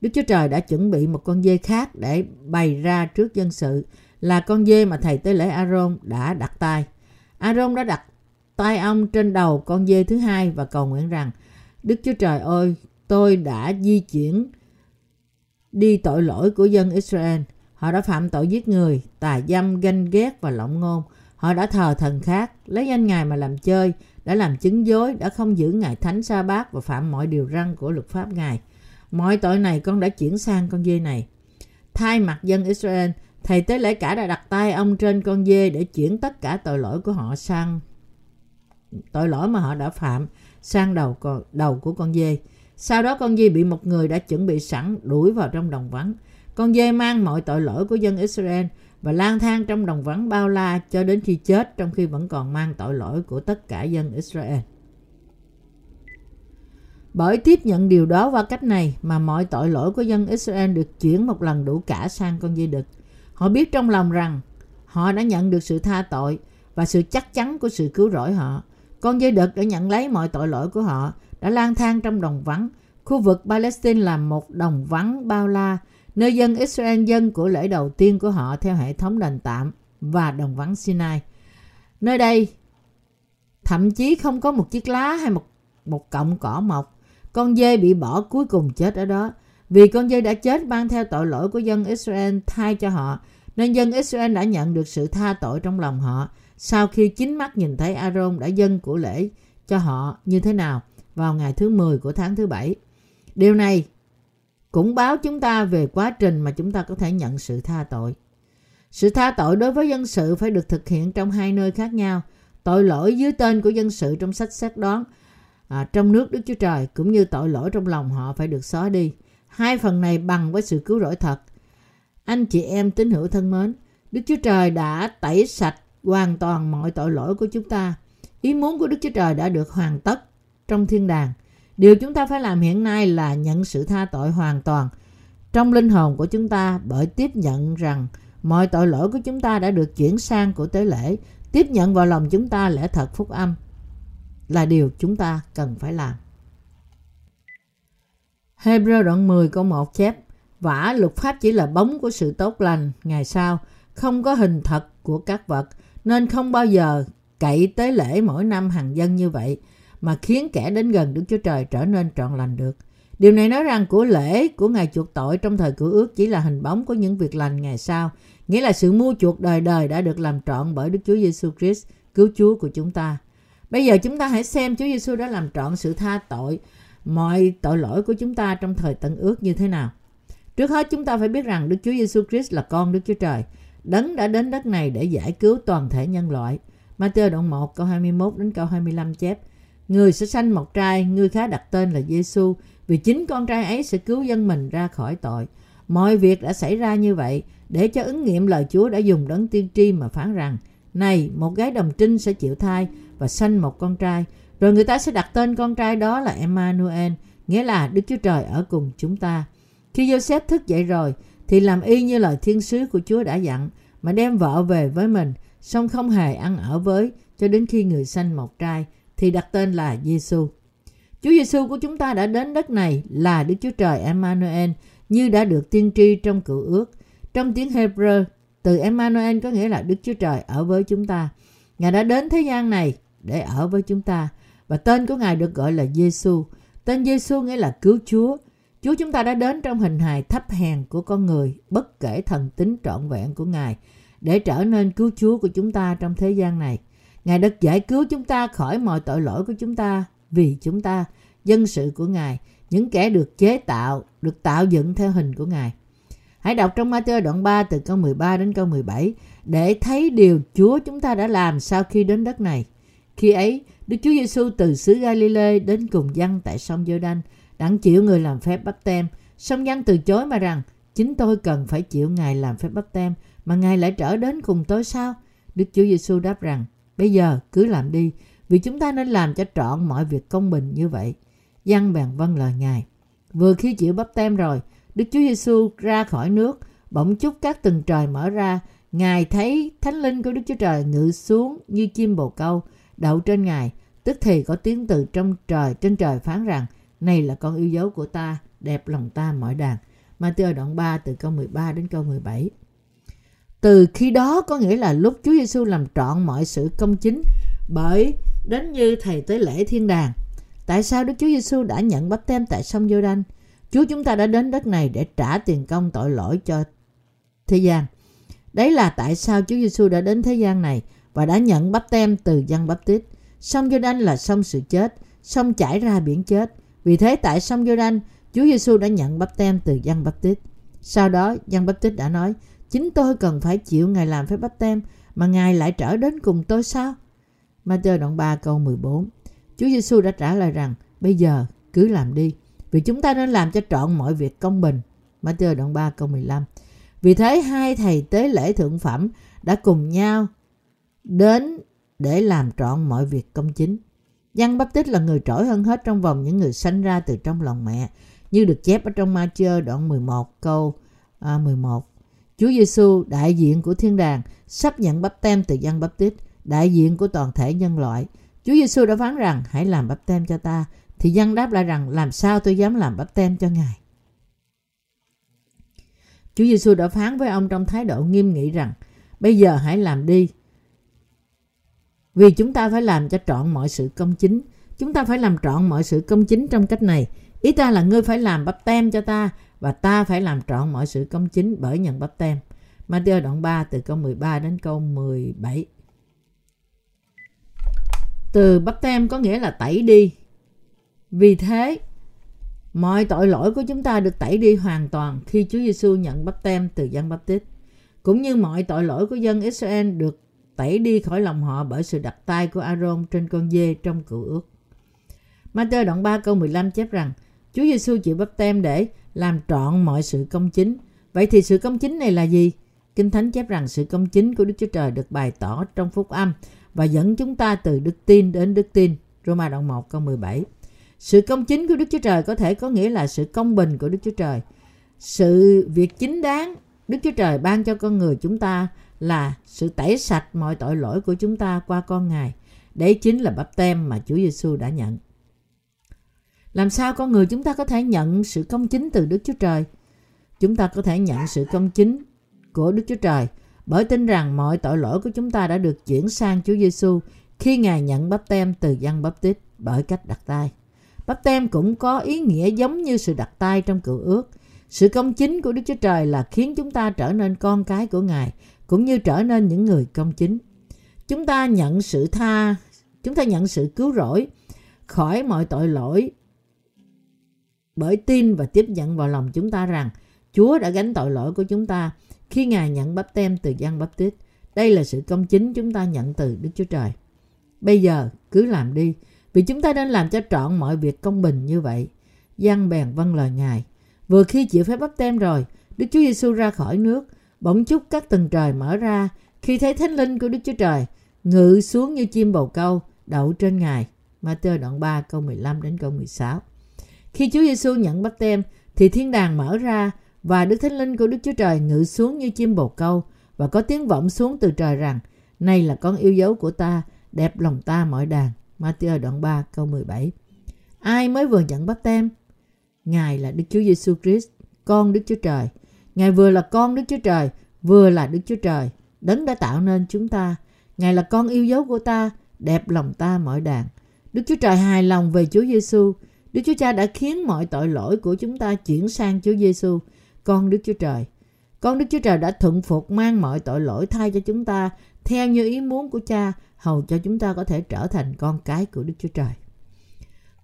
Đức Chúa Trời đã chuẩn bị một con dê khác để bày ra trước dân sự là con dê mà thầy tế lễ Aaron đã đặt tay. Aaron đã đặt tay ông trên đầu con dê thứ hai và cầu nguyện rằng Đức Chúa Trời ơi, tôi đã di chuyển đi tội lỗi của dân Israel. Họ đã phạm tội giết người, tà dâm, ganh ghét và lộng ngôn. Họ đã thờ thần khác, lấy danh Ngài mà làm chơi, đã làm chứng dối, đã không giữ ngày thánh sa bát và phạm mọi điều răn của luật pháp Ngài. Mọi tội này con đã chuyển sang con dê này. Thay mặt dân Israel, thầy tế lễ cả đã đặt tay ông trên con dê để chuyển tất cả tội lỗi của họ sang tội lỗi mà họ đã phạm sang đầu con đầu của con dê. Sau đó con dê bị một người đã chuẩn bị sẵn đuổi vào trong đồng vắng. Con dê mang mọi tội lỗi của dân Israel và lang thang trong đồng vắng bao la cho đến khi chết trong khi vẫn còn mang tội lỗi của tất cả dân Israel. Bởi tiếp nhận điều đó qua cách này mà mọi tội lỗi của dân Israel được chuyển một lần đủ cả sang con dê đực. Họ biết trong lòng rằng họ đã nhận được sự tha tội và sự chắc chắn của sự cứu rỗi họ. Con dê đực đã nhận lấy mọi tội lỗi của họ, đã lang thang trong đồng vắng. Khu vực Palestine là một đồng vắng bao la, nơi dân Israel dân của lễ đầu tiên của họ theo hệ thống đền tạm và đồng vắng Sinai. Nơi đây thậm chí không có một chiếc lá hay một một cọng cỏ mọc. Con dê bị bỏ cuối cùng chết ở đó. Vì con dê đã chết mang theo tội lỗi của dân Israel thay cho họ, nên dân Israel đã nhận được sự tha tội trong lòng họ sau khi chính mắt nhìn thấy Aaron đã dâng của lễ cho họ như thế nào vào ngày thứ 10 của tháng thứ bảy. Điều này cũng báo chúng ta về quá trình mà chúng ta có thể nhận sự tha tội. Sự tha tội đối với dân sự phải được thực hiện trong hai nơi khác nhau. Tội lỗi dưới tên của dân sự trong sách xét đoán à, trong nước Đức Chúa Trời cũng như tội lỗi trong lòng họ phải được xóa đi. Hai phần này bằng với sự cứu rỗi thật. Anh chị em tín hữu thân mến, Đức Chúa Trời đã tẩy sạch hoàn toàn mọi tội lỗi của chúng ta. Ý muốn của Đức Chúa Trời đã được hoàn tất trong thiên đàng. Điều chúng ta phải làm hiện nay là nhận sự tha tội hoàn toàn trong linh hồn của chúng ta bởi tiếp nhận rằng mọi tội lỗi của chúng ta đã được chuyển sang của tế lễ, tiếp nhận vào lòng chúng ta lẽ thật phúc âm là điều chúng ta cần phải làm. Hebrew đoạn 10 câu 1 chép Vả luật pháp chỉ là bóng của sự tốt lành ngày sau, không có hình thật của các vật, nên không bao giờ cậy tế lễ mỗi năm hàng dân như vậy mà khiến kẻ đến gần Đức Chúa Trời trở nên trọn lành được. Điều này nói rằng của lễ của Ngài chuộc tội trong thời cựu ước chỉ là hình bóng của những việc lành ngày sau, nghĩa là sự mua chuộc đời đời đã được làm trọn bởi Đức Chúa Giêsu Christ, cứu Chúa của chúng ta. Bây giờ chúng ta hãy xem Chúa Giêsu đã làm trọn sự tha tội mọi tội lỗi của chúng ta trong thời tận ước như thế nào. Trước hết chúng ta phải biết rằng Đức Chúa Giêsu Christ là con Đức Chúa Trời. Đấng đã đến đất này để giải cứu toàn thể nhân loại. Matthew đoạn 1 câu 21 đến câu 25 chép Người sẽ sanh một trai, người khá đặt tên là Giêsu vì chính con trai ấy sẽ cứu dân mình ra khỏi tội. Mọi việc đã xảy ra như vậy để cho ứng nghiệm lời Chúa đã dùng đấng tiên tri mà phán rằng Này, một gái đồng trinh sẽ chịu thai và sanh một con trai. Rồi người ta sẽ đặt tên con trai đó là Emmanuel, nghĩa là Đức Chúa Trời ở cùng chúng ta. Khi Joseph thức dậy rồi, thì làm y như lời thiên sứ của Chúa đã dặn, mà đem vợ về với mình, song không hề ăn ở với cho đến khi người sanh một trai, thì đặt tên là Giêsu. Chúa Giêsu của chúng ta đã đến đất này là Đức Chúa Trời Emmanuel như đã được tiên tri trong cựu ước. Trong tiếng Hebrew, từ Emmanuel có nghĩa là Đức Chúa Trời ở với chúng ta. Ngài đã đến thế gian này để ở với chúng ta và tên của Ngài được gọi là Giêsu. Tên Giêsu nghĩa là cứu Chúa. Chúa chúng ta đã đến trong hình hài thấp hèn của con người, bất kể thần tính trọn vẹn của Ngài, để trở nên cứu Chúa của chúng ta trong thế gian này. Ngài đã giải cứu chúng ta khỏi mọi tội lỗi của chúng ta vì chúng ta, dân sự của Ngài, những kẻ được chế tạo, được tạo dựng theo hình của Ngài. Hãy đọc trong Matthew đoạn 3 từ câu 13 đến câu 17 để thấy điều Chúa chúng ta đã làm sau khi đến đất này. Khi ấy, Đức Chúa Giêsu từ xứ Galilee đến cùng dân tại sông Giô-đanh, đặng chịu người làm phép bắp tem. Song dân từ chối mà rằng, chính tôi cần phải chịu Ngài làm phép bắp tem, mà Ngài lại trở đến cùng tôi sao? Đức Chúa Giêsu đáp rằng, bây giờ cứ làm đi, vì chúng ta nên làm cho trọn mọi việc công bình như vậy. Dân bèn vâng lời Ngài. Vừa khi chịu bắp tem rồi, Đức Chúa Giêsu ra khỏi nước, bỗng chúc các tầng trời mở ra, Ngài thấy thánh linh của Đức Chúa Trời ngự xuống như chim bồ câu, đậu trên Ngài, tức thì có tiếng từ trong trời trên trời phán rằng, này là con yêu dấu của ta, đẹp lòng ta mọi đàn. Matthew đoạn 3 từ câu 13 đến câu 17. Từ khi đó có nghĩa là lúc Chúa Giêsu làm trọn mọi sự công chính bởi đến như thầy tới lễ thiên đàng. Tại sao Đức Chúa Giêsu đã nhận bắp tem tại sông giô đanh Chúa chúng ta đã đến đất này để trả tiền công tội lỗi cho thế gian. Đấy là tại sao Chúa Giêsu đã đến thế gian này và đã nhận bắp tem từ dân bắp tít. Sông giô đanh là sông sự chết, sông chảy ra biển chết. Vì thế tại sông giô đanh, Chúa Giêsu đã nhận bắp tem từ dân bắp tít. Sau đó, Giăng bắp tít đã nói, chính tôi cần phải chịu Ngài làm phép bắp tem, mà Ngài lại trở đến cùng tôi sao? Matthew đoạn 3 câu 14 Chúa Giêsu đã trả lời rằng, bây giờ cứ làm đi, vì chúng ta nên làm cho trọn mọi việc công bình. Matthew đoạn 3 câu 15 Vì thế hai thầy tế lễ thượng phẩm đã cùng nhau đến để làm trọn mọi việc công chính. Giăng Báp Tích là người trỗi hơn hết trong vòng những người sanh ra từ trong lòng mẹ, như được chép ở trong Ma-chơ đoạn 11 câu à, 11. Chúa Giêsu đại diện của thiên đàng sắp nhận bắp tem từ dân bắp tít, đại diện của toàn thể nhân loại. Chúa Giêsu đã phán rằng hãy làm bắp tem cho ta, thì dân đáp lại rằng làm sao tôi dám làm bắp tem cho Ngài. Chúa Giêsu đã phán với ông trong thái độ nghiêm nghị rằng bây giờ hãy làm đi. Vì chúng ta phải làm cho trọn mọi sự công chính. Chúng ta phải làm trọn mọi sự công chính trong cách này. Ý ta là ngươi phải làm bắp tem cho ta và ta phải làm trọn mọi sự công chính bởi nhận bắp tem. Matthew đoạn 3 từ câu 13 đến câu 17. Từ bắp tem có nghĩa là tẩy đi. Vì thế, mọi tội lỗi của chúng ta được tẩy đi hoàn toàn khi Chúa Giêsu nhận bắp tem từ dân bắp tít. Cũng như mọi tội lỗi của dân Israel được tẩy đi khỏi lòng họ bởi sự đặt tay của Aaron trên con dê trong cựu ước. Matthew đoạn 3 câu 15 chép rằng Chúa Giêsu chịu bắp tem để làm trọn mọi sự công chính. Vậy thì sự công chính này là gì? Kinh Thánh chép rằng sự công chính của Đức Chúa Trời được bày tỏ trong phúc âm và dẫn chúng ta từ đức tin đến đức tin. Roma đoạn 1 câu 17. Sự công chính của Đức Chúa Trời có thể có nghĩa là sự công bình của Đức Chúa Trời. Sự việc chính đáng Đức Chúa Trời ban cho con người chúng ta là sự tẩy sạch mọi tội lỗi của chúng ta qua con Ngài. Đấy chính là bắp tem mà Chúa Giêsu đã nhận. Làm sao con người chúng ta có thể nhận sự công chính từ Đức Chúa Trời? Chúng ta có thể nhận sự công chính của Đức Chúa Trời bởi tin rằng mọi tội lỗi của chúng ta đã được chuyển sang Chúa Giêsu khi Ngài nhận bắp tem từ dân bắp tít bởi cách đặt tay. Bắp tem cũng có ý nghĩa giống như sự đặt tay trong cựu ước. Sự công chính của Đức Chúa Trời là khiến chúng ta trở nên con cái của Ngài, cũng như trở nên những người công chính. Chúng ta nhận sự tha, chúng ta nhận sự cứu rỗi khỏi mọi tội lỗi bởi tin và tiếp nhận vào lòng chúng ta rằng Chúa đã gánh tội lỗi của chúng ta khi Ngài nhận bắp tem từ Giăng Bắp Tít. Đây là sự công chính chúng ta nhận từ Đức Chúa Trời. Bây giờ cứ làm đi, vì chúng ta nên làm cho trọn mọi việc công bình như vậy. Giăng bèn vâng lời Ngài. Vừa khi chịu phép bắp tem rồi, Đức Chúa Giêsu ra khỏi nước, bỗng chúc các tầng trời mở ra khi thấy thánh linh của Đức Chúa Trời ngự xuống như chim bồ câu đậu trên Ngài. Matthew đoạn 3 câu 15 đến câu 16. Khi Chúa Giêsu nhận bắp tem thì thiên đàng mở ra và Đức Thánh Linh của Đức Chúa Trời ngự xuống như chim bồ câu và có tiếng vọng xuống từ trời rằng này là con yêu dấu của ta, đẹp lòng ta mọi đàn. Matthew đoạn 3 câu 17 Ai mới vừa nhận bắp tem? Ngài là Đức Chúa Giêsu Christ, con Đức Chúa Trời. Ngài vừa là con Đức Chúa Trời, vừa là Đức Chúa Trời. Đấng đã tạo nên chúng ta. Ngài là con yêu dấu của ta, đẹp lòng ta mọi đàn. Đức Chúa Trời hài lòng về Chúa Giêsu. Đức Chúa Cha đã khiến mọi tội lỗi của chúng ta chuyển sang Chúa Giêsu, con Đức Chúa Trời. Con Đức Chúa Trời đã thuận phục mang mọi tội lỗi thay cho chúng ta theo như ý muốn của Cha, hầu cho chúng ta có thể trở thành con cái của Đức Chúa Trời.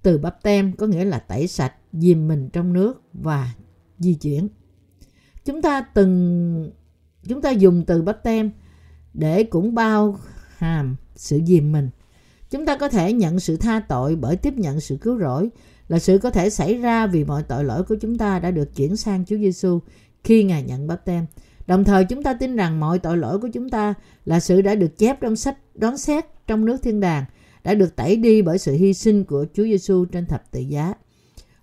Từ bắp tem có nghĩa là tẩy sạch, dìm mình trong nước và di chuyển. Chúng ta từng chúng ta dùng từ bắp tem để cũng bao hàm sự dìm mình. Chúng ta có thể nhận sự tha tội bởi tiếp nhận sự cứu rỗi là sự có thể xảy ra vì mọi tội lỗi của chúng ta đã được chuyển sang Chúa Giêsu khi Ngài nhận báp tem. Đồng thời chúng ta tin rằng mọi tội lỗi của chúng ta là sự đã được chép trong sách đoán xét trong nước thiên đàng, đã được tẩy đi bởi sự hy sinh của Chúa Giêsu trên thập tự giá.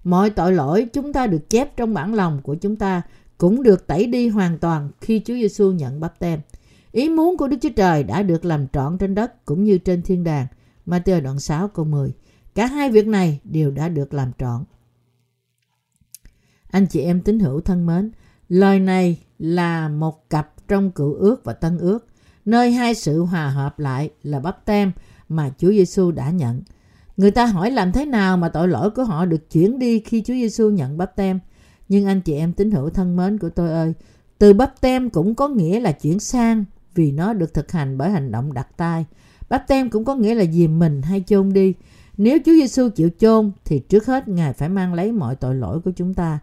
Mọi tội lỗi chúng ta được chép trong bản lòng của chúng ta cũng được tẩy đi hoàn toàn khi Chúa Giêsu nhận báp tem. Ý muốn của Đức Chúa Trời đã được làm trọn trên đất cũng như trên thiên đàng. Matthew đoạn 6 câu 10. Cả hai việc này đều đã được làm trọn. Anh chị em tín hữu thân mến, lời này là một cặp trong cựu ước và tân ước, nơi hai sự hòa hợp lại là bắp tem mà Chúa Giêsu đã nhận. Người ta hỏi làm thế nào mà tội lỗi của họ được chuyển đi khi Chúa Giêsu nhận bắp tem. Nhưng anh chị em tín hữu thân mến của tôi ơi, từ bắp tem cũng có nghĩa là chuyển sang vì nó được thực hành bởi hành động đặt tay. Bắp tem cũng có nghĩa là dìm mình hay chôn đi. Nếu Chúa Giêsu chịu chôn thì trước hết Ngài phải mang lấy mọi tội lỗi của chúng ta.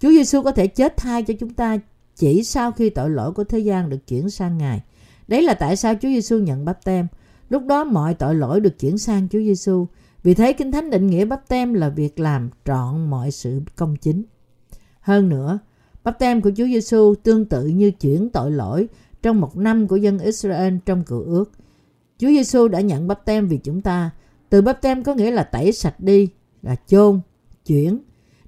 Chúa Giêsu có thể chết thay cho chúng ta chỉ sau khi tội lỗi của thế gian được chuyển sang Ngài. Đấy là tại sao Chúa Giêsu nhận bắp tem. Lúc đó mọi tội lỗi được chuyển sang Chúa Giêsu. Vì thế Kinh Thánh định nghĩa bắp tem là việc làm trọn mọi sự công chính. Hơn nữa, bắp tem của Chúa Giêsu tương tự như chuyển tội lỗi trong một năm của dân Israel trong cựu ước. Chúa Giêsu đã nhận bắp tem vì chúng ta. Từ bắp tem có nghĩa là tẩy sạch đi, là chôn, chuyển.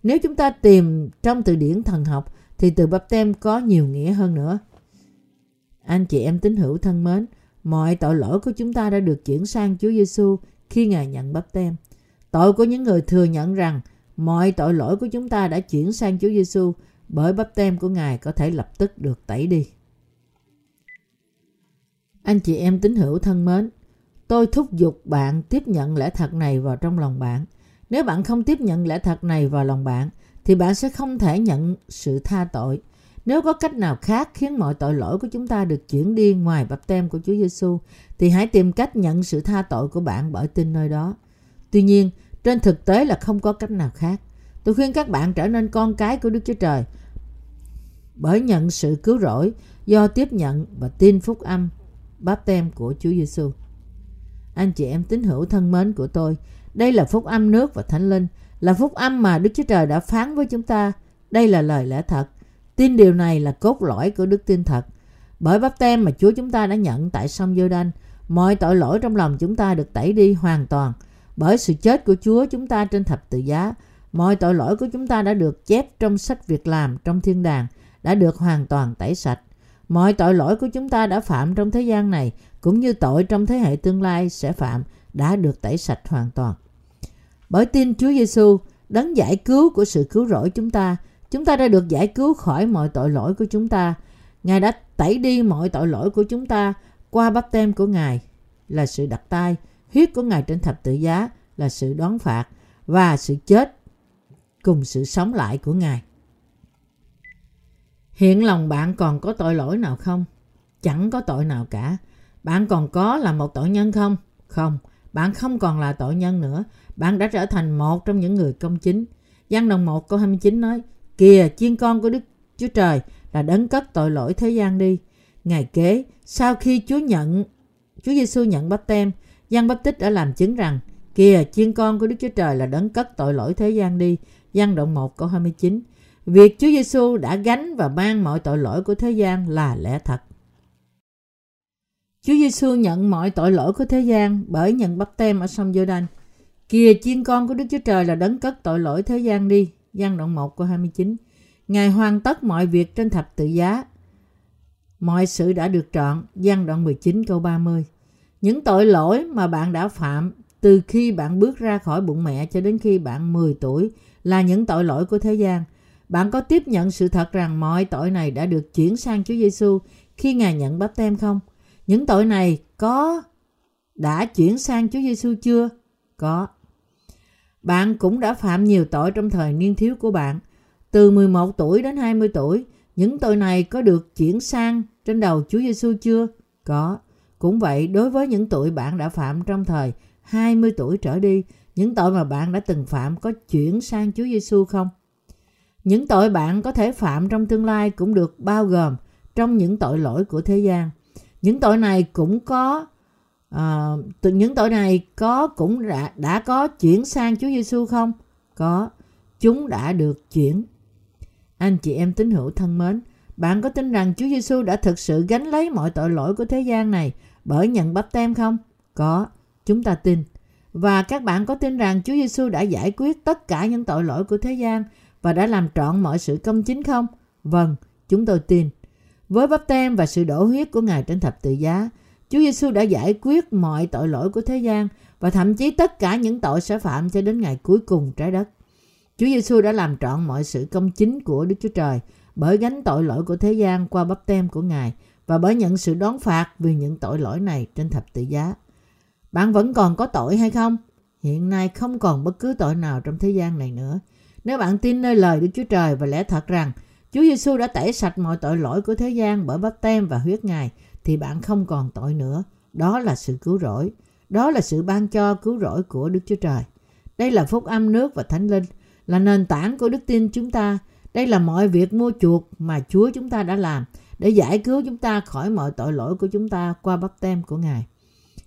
Nếu chúng ta tìm trong từ điển thần học thì từ bắp tem có nhiều nghĩa hơn nữa. Anh chị em tín hữu thân mến, mọi tội lỗi của chúng ta đã được chuyển sang Chúa Giêsu khi Ngài nhận bắp tem. Tội của những người thừa nhận rằng mọi tội lỗi của chúng ta đã chuyển sang Chúa Giêsu bởi bắp tem của Ngài có thể lập tức được tẩy đi. Anh chị em tín hữu thân mến, tôi thúc giục bạn tiếp nhận lẽ thật này vào trong lòng bạn. Nếu bạn không tiếp nhận lẽ thật này vào lòng bạn, thì bạn sẽ không thể nhận sự tha tội. Nếu có cách nào khác khiến mọi tội lỗi của chúng ta được chuyển đi ngoài bắp tem của Chúa Giêsu, thì hãy tìm cách nhận sự tha tội của bạn bởi tin nơi đó. Tuy nhiên, trên thực tế là không có cách nào khác. Tôi khuyên các bạn trở nên con cái của Đức Chúa Trời bởi nhận sự cứu rỗi do tiếp nhận và tin phúc âm báp tem của Chúa Giêsu. Anh chị em tín hữu thân mến của tôi, đây là phúc âm nước và thánh linh, là phúc âm mà Đức Chúa Trời đã phán với chúng ta. Đây là lời lẽ thật. Tin điều này là cốt lõi của đức tin thật. Bởi bắp tem mà Chúa chúng ta đã nhận tại sông giô đanh mọi tội lỗi trong lòng chúng ta được tẩy đi hoàn toàn. Bởi sự chết của Chúa chúng ta trên thập tự giá, mọi tội lỗi của chúng ta đã được chép trong sách việc làm trong thiên đàng, đã được hoàn toàn tẩy sạch. Mọi tội lỗi của chúng ta đã phạm trong thế gian này, cũng như tội trong thế hệ tương lai sẽ phạm, đã được tẩy sạch hoàn toàn. Bởi tin Chúa Giêsu, đấng giải cứu của sự cứu rỗi chúng ta, chúng ta đã được giải cứu khỏi mọi tội lỗi của chúng ta. Ngài đã tẩy đi mọi tội lỗi của chúng ta qua bắp tem của Ngài là sự đặt tay, huyết của Ngài trên thập tự giá là sự đón phạt và sự chết cùng sự sống lại của Ngài. Hiện lòng bạn còn có tội lỗi nào không? Chẳng có tội nào cả. Bạn còn có là một tội nhân không? Không, bạn không còn là tội nhân nữa. Bạn đã trở thành một trong những người công chính. Giăng đồng 1 câu 29 nói, Kìa, chiên con của Đức Chúa Trời là đấng cất tội lỗi thế gian đi. Ngày kế, sau khi Chúa nhận, Chúa Giêsu nhận bắp tem, Giăng bắp tích đã làm chứng rằng, Kìa, chiên con của Đức Chúa Trời là đấng cất tội lỗi thế gian đi. Giăng động 1 câu 29. Việc Chúa Giêsu đã gánh và mang mọi tội lỗi của thế gian là lẽ thật. Chúa Giêsu nhận mọi tội lỗi của thế gian bởi nhận bắp tem ở sông giô đanh Kìa, chiên con của Đức Chúa Trời là đấng cất tội lỗi thế gian đi. Giăng đoạn 1 câu 29. Ngài hoàn tất mọi việc trên thập tự giá. Mọi sự đã được trọn. Giăng đoạn 19 câu 30. Những tội lỗi mà bạn đã phạm từ khi bạn bước ra khỏi bụng mẹ cho đến khi bạn 10 tuổi là những tội lỗi của thế gian – bạn có tiếp nhận sự thật rằng mọi tội này đã được chuyển sang Chúa Giêsu khi Ngài nhận bắp tem không? Những tội này có đã chuyển sang Chúa Giêsu chưa? Có. Bạn cũng đã phạm nhiều tội trong thời niên thiếu của bạn. Từ 11 tuổi đến 20 tuổi, những tội này có được chuyển sang trên đầu Chúa Giêsu chưa? Có. Cũng vậy, đối với những tội bạn đã phạm trong thời 20 tuổi trở đi, những tội mà bạn đã từng phạm có chuyển sang Chúa Giêsu không? Những tội bạn có thể phạm trong tương lai cũng được bao gồm trong những tội lỗi của thế gian. Những tội này cũng có uh, những tội này có cũng đã, đã có chuyển sang Chúa Giêsu không? Có. Chúng đã được chuyển. Anh chị em tín hữu thân mến, bạn có tin rằng Chúa Giêsu đã thực sự gánh lấy mọi tội lỗi của thế gian này bởi nhận bắp tem không? Có. Chúng ta tin. Và các bạn có tin rằng Chúa Giêsu đã giải quyết tất cả những tội lỗi của thế gian và đã làm trọn mọi sự công chính không? Vâng, chúng tôi tin. Với bắp tem và sự đổ huyết của Ngài trên thập tự giá, Chúa Giêsu đã giải quyết mọi tội lỗi của thế gian và thậm chí tất cả những tội sẽ phạm cho đến ngày cuối cùng trái đất. Chúa Giêsu đã làm trọn mọi sự công chính của Đức Chúa Trời bởi gánh tội lỗi của thế gian qua bắp tem của Ngài và bởi nhận sự đón phạt vì những tội lỗi này trên thập tự giá. Bạn vẫn còn có tội hay không? Hiện nay không còn bất cứ tội nào trong thế gian này nữa. Nếu bạn tin nơi lời Đức Chúa Trời và lẽ thật rằng Chúa Giêsu đã tẩy sạch mọi tội lỗi của thế gian bởi bắp tem và huyết Ngài thì bạn không còn tội nữa. Đó là sự cứu rỗi. Đó là sự ban cho cứu rỗi của Đức Chúa Trời. Đây là phúc âm nước và thánh linh, là nền tảng của đức tin chúng ta. Đây là mọi việc mua chuộc mà Chúa chúng ta đã làm để giải cứu chúng ta khỏi mọi tội lỗi của chúng ta qua bắp tem của Ngài.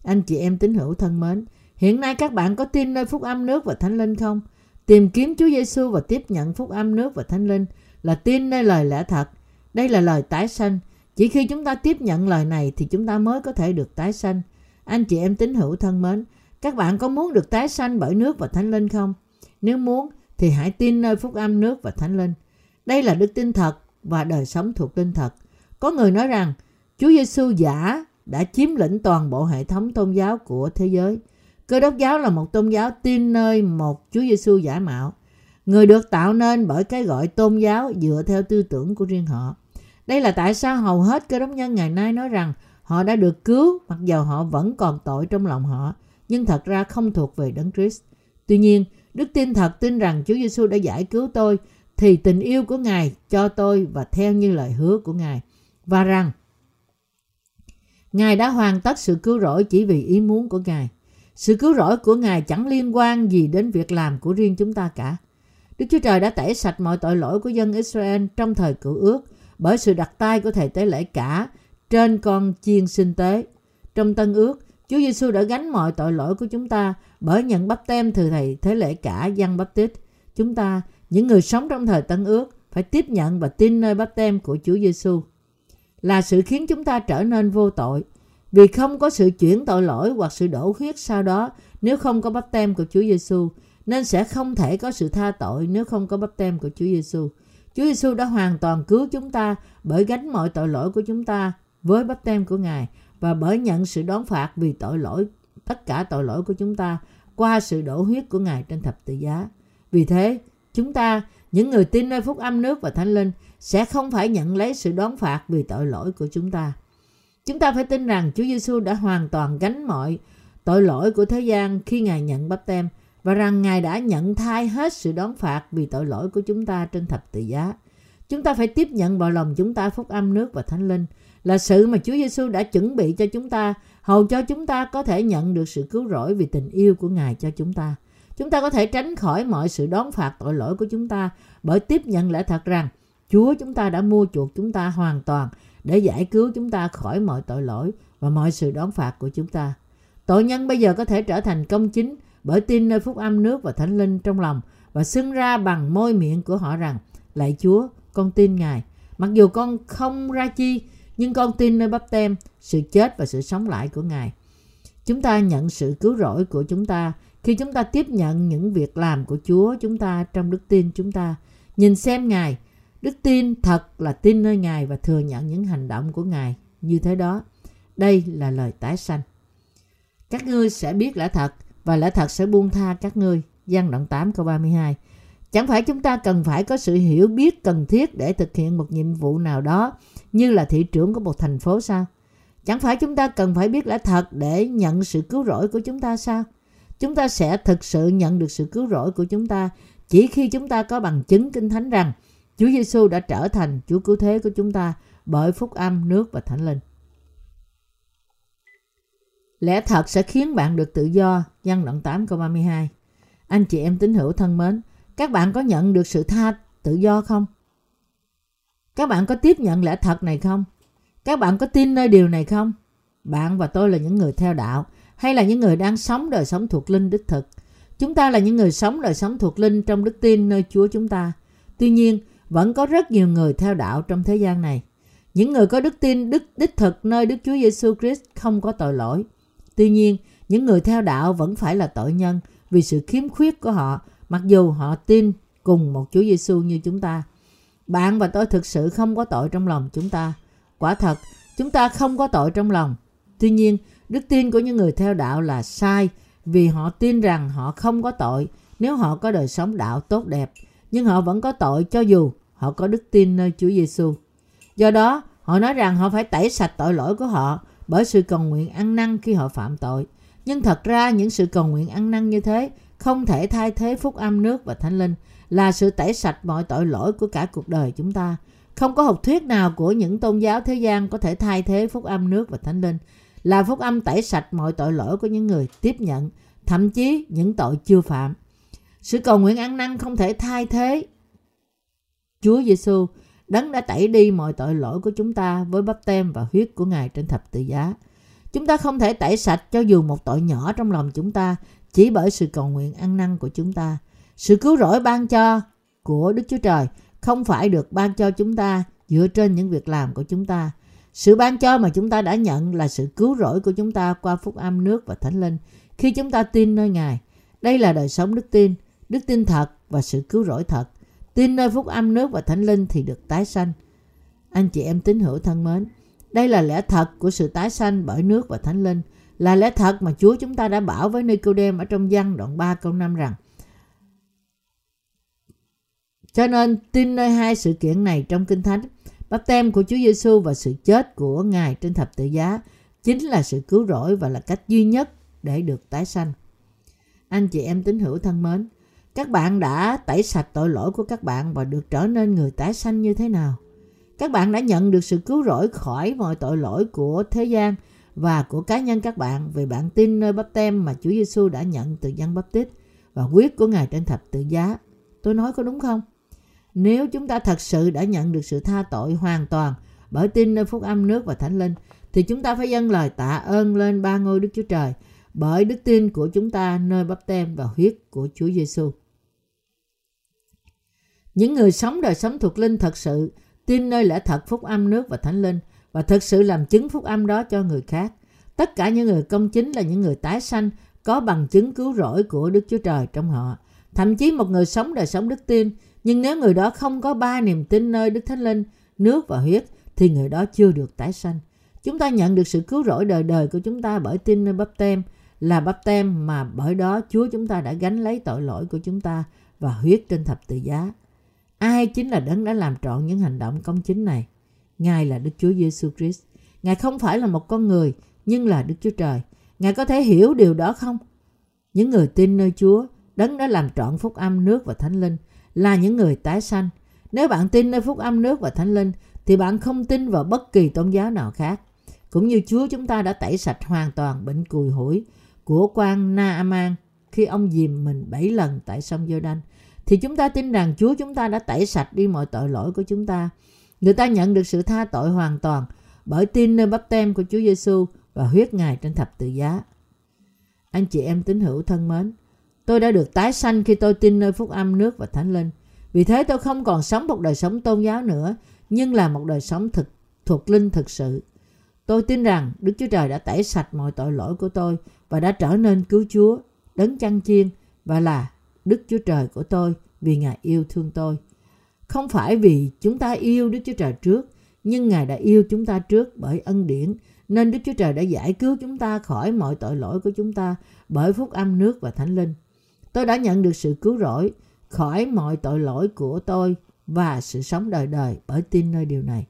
Anh chị em tín hữu thân mến, hiện nay các bạn có tin nơi phúc âm nước và thánh linh không? Tìm kiếm Chúa Giêsu và tiếp nhận phúc âm nước và thánh linh là tin nơi lời lẽ thật. Đây là lời tái sanh. Chỉ khi chúng ta tiếp nhận lời này thì chúng ta mới có thể được tái sanh. Anh chị em tín hữu thân mến, các bạn có muốn được tái sanh bởi nước và thánh linh không? Nếu muốn thì hãy tin nơi phúc âm nước và thánh linh. Đây là đức tin thật và đời sống thuộc linh thật. Có người nói rằng Chúa Giêsu giả đã chiếm lĩnh toàn bộ hệ thống tôn giáo của thế giới. Cơ đốc giáo là một tôn giáo tin nơi một Chúa Giêsu giả mạo. Người được tạo nên bởi cái gọi tôn giáo dựa theo tư tưởng của riêng họ. Đây là tại sao hầu hết cơ đốc nhân ngày nay nói rằng họ đã được cứu mặc dầu họ vẫn còn tội trong lòng họ, nhưng thật ra không thuộc về Đấng Christ. Tuy nhiên, đức tin thật tin rằng Chúa Giêsu đã giải cứu tôi thì tình yêu của Ngài cho tôi và theo như lời hứa của Ngài và rằng Ngài đã hoàn tất sự cứu rỗi chỉ vì ý muốn của Ngài. Sự cứu rỗi của Ngài chẳng liên quan gì đến việc làm của riêng chúng ta cả. Đức Chúa Trời đã tẩy sạch mọi tội lỗi của dân Israel trong thời cựu ước bởi sự đặt tay của thầy tế lễ cả trên con chiên sinh tế. Trong tân ước, Chúa Giêsu đã gánh mọi tội lỗi của chúng ta bởi nhận bắp tem từ thầy thế lễ cả dân bắp tít. Chúng ta, những người sống trong thời tân ước, phải tiếp nhận và tin nơi bắp tem của Chúa Giêsu là sự khiến chúng ta trở nên vô tội. Vì không có sự chuyển tội lỗi hoặc sự đổ huyết sau đó nếu không có bắp tem của Chúa Giêsu, nên sẽ không thể có sự tha tội nếu không có bắp tem của Chúa Giêsu. Chúa Giêsu đã hoàn toàn cứu chúng ta bởi gánh mọi tội lỗi của chúng ta với bắp tem của Ngài và bởi nhận sự đón phạt vì tội lỗi tất cả tội lỗi của chúng ta qua sự đổ huyết của Ngài trên thập tự giá. Vì thế, chúng ta, những người tin nơi phúc âm nước và thánh linh, sẽ không phải nhận lấy sự đón phạt vì tội lỗi của chúng ta. Chúng ta phải tin rằng Chúa Giêsu đã hoàn toàn gánh mọi tội lỗi của thế gian khi Ngài nhận bắp tem và rằng Ngài đã nhận thai hết sự đón phạt vì tội lỗi của chúng ta trên thập tự giá. Chúng ta phải tiếp nhận vào lòng chúng ta phúc âm nước và thánh linh là sự mà Chúa Giêsu đã chuẩn bị cho chúng ta, hầu cho chúng ta có thể nhận được sự cứu rỗi vì tình yêu của Ngài cho chúng ta. Chúng ta có thể tránh khỏi mọi sự đón phạt tội lỗi của chúng ta bởi tiếp nhận lẽ thật rằng Chúa chúng ta đã mua chuộc chúng ta hoàn toàn để giải cứu chúng ta khỏi mọi tội lỗi và mọi sự đón phạt của chúng ta. Tội nhân bây giờ có thể trở thành công chính bởi tin nơi phúc âm nước và thánh linh trong lòng và xưng ra bằng môi miệng của họ rằng Lạy Chúa, con tin Ngài. Mặc dù con không ra chi, nhưng con tin nơi bắp tem, sự chết và sự sống lại của Ngài. Chúng ta nhận sự cứu rỗi của chúng ta khi chúng ta tiếp nhận những việc làm của Chúa chúng ta trong đức tin chúng ta. Nhìn xem Ngài, đức tin thật là tin nơi Ngài và thừa nhận những hành động của Ngài như thế đó. Đây là lời tái sanh. Các ngươi sẽ biết lẽ thật và lẽ thật sẽ buông tha các ngươi. Giăng đoạn 8 câu 32. Chẳng phải chúng ta cần phải có sự hiểu biết cần thiết để thực hiện một nhiệm vụ nào đó như là thị trưởng của một thành phố sao? Chẳng phải chúng ta cần phải biết lẽ thật để nhận sự cứu rỗi của chúng ta sao? Chúng ta sẽ thực sự nhận được sự cứu rỗi của chúng ta chỉ khi chúng ta có bằng chứng kinh thánh rằng Chúa Giêsu đã trở thành Chúa cứu thế của chúng ta bởi phúc âm, nước và thánh linh. Lẽ thật sẽ khiến bạn được tự do, Văn đoạn 8 câu 32. Anh chị em tín hữu thân mến, các bạn có nhận được sự tha tự do không? Các bạn có tiếp nhận lẽ thật này không? Các bạn có tin nơi điều này không? Bạn và tôi là những người theo đạo hay là những người đang sống đời sống thuộc linh đích thực. Chúng ta là những người sống đời sống thuộc linh trong đức tin nơi Chúa chúng ta. Tuy nhiên, vẫn có rất nhiều người theo đạo trong thế gian này. Những người có đức tin đức đích thực nơi Đức Chúa Giêsu Christ không có tội lỗi. Tuy nhiên, những người theo đạo vẫn phải là tội nhân vì sự khiếm khuyết của họ, mặc dù họ tin cùng một Chúa Giêsu như chúng ta. Bạn và tôi thực sự không có tội trong lòng chúng ta. Quả thật, chúng ta không có tội trong lòng. Tuy nhiên, đức tin của những người theo đạo là sai vì họ tin rằng họ không có tội nếu họ có đời sống đạo tốt đẹp, nhưng họ vẫn có tội cho dù họ có đức tin nơi Chúa Giêsu. Do đó, họ nói rằng họ phải tẩy sạch tội lỗi của họ bởi sự cầu nguyện ăn năn khi họ phạm tội. Nhưng thật ra những sự cầu nguyện ăn năn như thế không thể thay thế phúc âm nước và thánh linh là sự tẩy sạch mọi tội lỗi của cả cuộc đời chúng ta. Không có học thuyết nào của những tôn giáo thế gian có thể thay thế phúc âm nước và thánh linh là phúc âm tẩy sạch mọi tội lỗi của những người tiếp nhận, thậm chí những tội chưa phạm. Sự cầu nguyện ăn năn không thể thay thế Chúa Giêsu Đấng đã tẩy đi mọi tội lỗi của chúng ta với bắp tem và huyết của Ngài trên thập tự giá. Chúng ta không thể tẩy sạch cho dù một tội nhỏ trong lòng chúng ta chỉ bởi sự cầu nguyện ăn năn của chúng ta. Sự cứu rỗi ban cho của Đức Chúa Trời không phải được ban cho chúng ta dựa trên những việc làm của chúng ta. Sự ban cho mà chúng ta đã nhận là sự cứu rỗi của chúng ta qua phúc âm nước và thánh linh khi chúng ta tin nơi Ngài. Đây là đời sống đức tin, đức tin thật và sự cứu rỗi thật. Tin nơi phúc âm nước và thánh linh thì được tái sanh. Anh chị em tín hữu thân mến, đây là lẽ thật của sự tái sanh bởi nước và thánh linh, là lẽ thật mà Chúa chúng ta đã bảo với Nicodem ở trong văn đoạn 3 câu 5 rằng cho nên tin nơi hai sự kiện này trong Kinh Thánh, bắp tem của Chúa Giêsu và sự chết của Ngài trên thập tự giá chính là sự cứu rỗi và là cách duy nhất để được tái sanh. Anh chị em tín hữu thân mến, các bạn đã tẩy sạch tội lỗi của các bạn và được trở nên người tái sanh như thế nào? Các bạn đã nhận được sự cứu rỗi khỏi mọi tội lỗi của thế gian và của cá nhân các bạn vì bạn tin nơi bắp tem mà Chúa Giêsu đã nhận từ dân bắp tít và huyết của Ngài trên thập tự giá. Tôi nói có đúng không? Nếu chúng ta thật sự đã nhận được sự tha tội hoàn toàn bởi tin nơi phúc âm nước và thánh linh, thì chúng ta phải dâng lời tạ ơn lên ba ngôi Đức Chúa Trời bởi đức tin của chúng ta nơi bắp tem và huyết của Chúa Giêsu. Những người sống đời sống thuộc linh thật sự tin nơi lẽ thật phúc âm nước và thánh linh và thật sự làm chứng phúc âm đó cho người khác. Tất cả những người công chính là những người tái sanh có bằng chứng cứu rỗi của Đức Chúa Trời trong họ. Thậm chí một người sống đời sống đức tin nhưng nếu người đó không có ba niềm tin nơi Đức Thánh Linh, nước và huyết, thì người đó chưa được tái sanh. Chúng ta nhận được sự cứu rỗi đời đời của chúng ta bởi tin nơi bắp tem, là bắp tem mà bởi đó Chúa chúng ta đã gánh lấy tội lỗi của chúng ta và huyết trên thập tự giá. Ai chính là đấng đã làm trọn những hành động công chính này? Ngài là Đức Chúa Giêsu Christ. Ngài không phải là một con người, nhưng là Đức Chúa Trời. Ngài có thể hiểu điều đó không? Những người tin nơi Chúa, đấng đã làm trọn phúc âm nước và thánh linh, là những người tái sanh. Nếu bạn tin nơi phúc âm nước và thánh linh thì bạn không tin vào bất kỳ tôn giáo nào khác. Cũng như Chúa chúng ta đã tẩy sạch hoàn toàn bệnh cùi hủi của quan Naaman khi ông dìm mình bảy lần tại sông giô đanh thì chúng ta tin rằng Chúa chúng ta đã tẩy sạch đi mọi tội lỗi của chúng ta. Người ta nhận được sự tha tội hoàn toàn bởi tin nơi bắp tem của Chúa Giêsu và huyết Ngài trên thập tự giá. Anh chị em tín hữu thân mến, Tôi đã được tái sanh khi tôi tin nơi phúc âm nước và thánh linh. Vì thế tôi không còn sống một đời sống tôn giáo nữa, nhưng là một đời sống thực thuộc linh thực sự. Tôi tin rằng Đức Chúa Trời đã tẩy sạch mọi tội lỗi của tôi và đã trở nên cứu Chúa, đấng chăn chiên và là Đức Chúa Trời của tôi vì Ngài yêu thương tôi. Không phải vì chúng ta yêu Đức Chúa Trời trước, nhưng Ngài đã yêu chúng ta trước bởi ân điển, nên Đức Chúa Trời đã giải cứu chúng ta khỏi mọi tội lỗi của chúng ta bởi phúc âm nước và thánh linh. Tôi đã nhận được sự cứu rỗi khỏi mọi tội lỗi của tôi và sự sống đời đời bởi tin nơi điều này.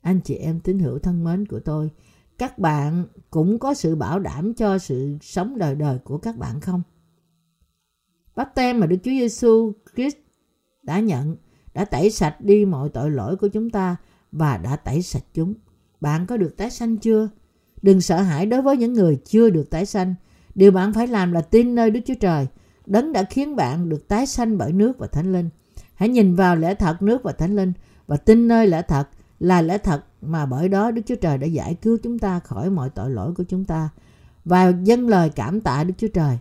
Anh chị em tín hữu thân mến của tôi, các bạn cũng có sự bảo đảm cho sự sống đời đời của các bạn không? Bắp tem mà Đức Chúa Giêsu Christ đã nhận, đã tẩy sạch đi mọi tội lỗi của chúng ta và đã tẩy sạch chúng. Bạn có được tái sanh chưa? Đừng sợ hãi đối với những người chưa được tái sanh. Điều bạn phải làm là tin nơi Đức Chúa Trời Đấng đã khiến bạn được tái sanh bởi nước và thánh linh. Hãy nhìn vào lẽ thật nước và thánh linh và tin nơi lẽ thật là lẽ thật mà bởi đó Đức Chúa Trời đã giải cứu chúng ta khỏi mọi tội lỗi của chúng ta. Và dâng lời cảm tạ Đức Chúa Trời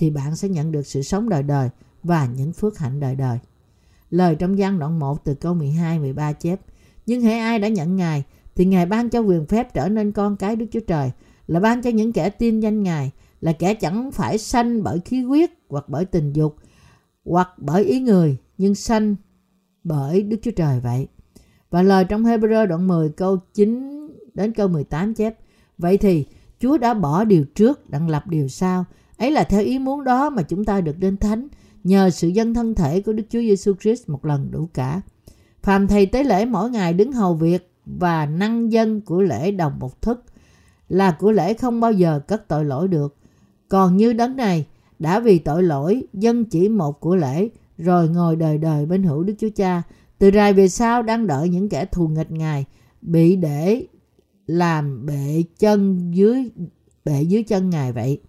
thì bạn sẽ nhận được sự sống đời đời và những phước hạnh đời đời. Lời trong gian đoạn 1 từ câu 12 13 chép: Nhưng hãy ai đã nhận Ngài thì Ngài ban cho quyền phép trở nên con cái Đức Chúa Trời, là ban cho những kẻ tin danh Ngài, là kẻ chẳng phải sanh bởi khí huyết hoặc bởi tình dục hoặc bởi ý người nhưng sanh bởi Đức Chúa Trời vậy. Và lời trong Hebrew đoạn 10 câu 9 đến câu 18 chép Vậy thì Chúa đã bỏ điều trước đặng lập điều sau. Ấy là theo ý muốn đó mà chúng ta được đến thánh, nhờ sự dân thân thể của Đức Chúa Giêsu Christ một lần đủ cả. Phàm thầy tế lễ mỗi ngày đứng hầu việc và năng dân của lễ đồng một thức là của lễ không bao giờ cất tội lỗi được còn như đấng này, đã vì tội lỗi dân chỉ một của lễ, rồi ngồi đời đời bên hữu Đức Chúa Cha. Từ rài về sau đang đợi những kẻ thù nghịch Ngài, bị để làm bệ chân dưới, bệ dưới chân Ngài vậy.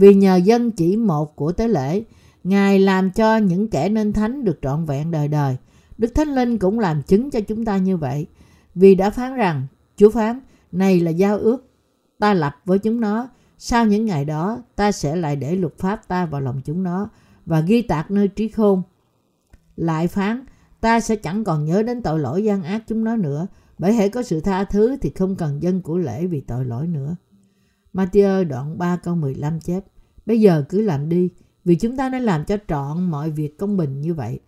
Vì nhờ dân chỉ một của tế lễ, Ngài làm cho những kẻ nên thánh được trọn vẹn đời đời. Đức Thánh Linh cũng làm chứng cho chúng ta như vậy. Vì đã phán rằng, Chúa phán, này là giao ước ta lập với chúng nó. Sau những ngày đó, ta sẽ lại để luật pháp ta vào lòng chúng nó và ghi tạc nơi trí khôn. Lại phán, ta sẽ chẳng còn nhớ đến tội lỗi gian ác chúng nó nữa, bởi hệ có sự tha thứ thì không cần dân của lễ vì tội lỗi nữa. Matthew đoạn 3 câu 15 chép, Bây giờ cứ làm đi, vì chúng ta đã làm cho trọn mọi việc công bình như vậy.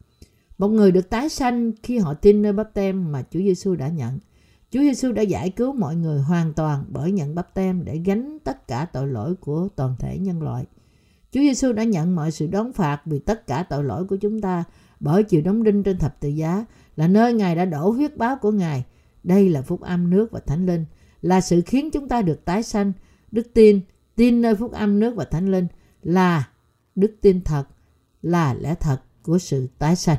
Một người được tái sanh khi họ tin nơi bắp tem mà Chúa Giêsu đã nhận. Chúa Giêsu đã giải cứu mọi người hoàn toàn bởi nhận bắp tem để gánh tất cả tội lỗi của toàn thể nhân loại. Chúa Giêsu đã nhận mọi sự đón phạt vì tất cả tội lỗi của chúng ta bởi chịu đóng đinh trên thập tự giá là nơi Ngài đã đổ huyết báo của Ngài. Đây là phúc âm nước và thánh linh, là sự khiến chúng ta được tái sanh. Đức tin, tin nơi phúc âm nước và thánh linh là đức tin thật, là lẽ thật của sự tái sanh.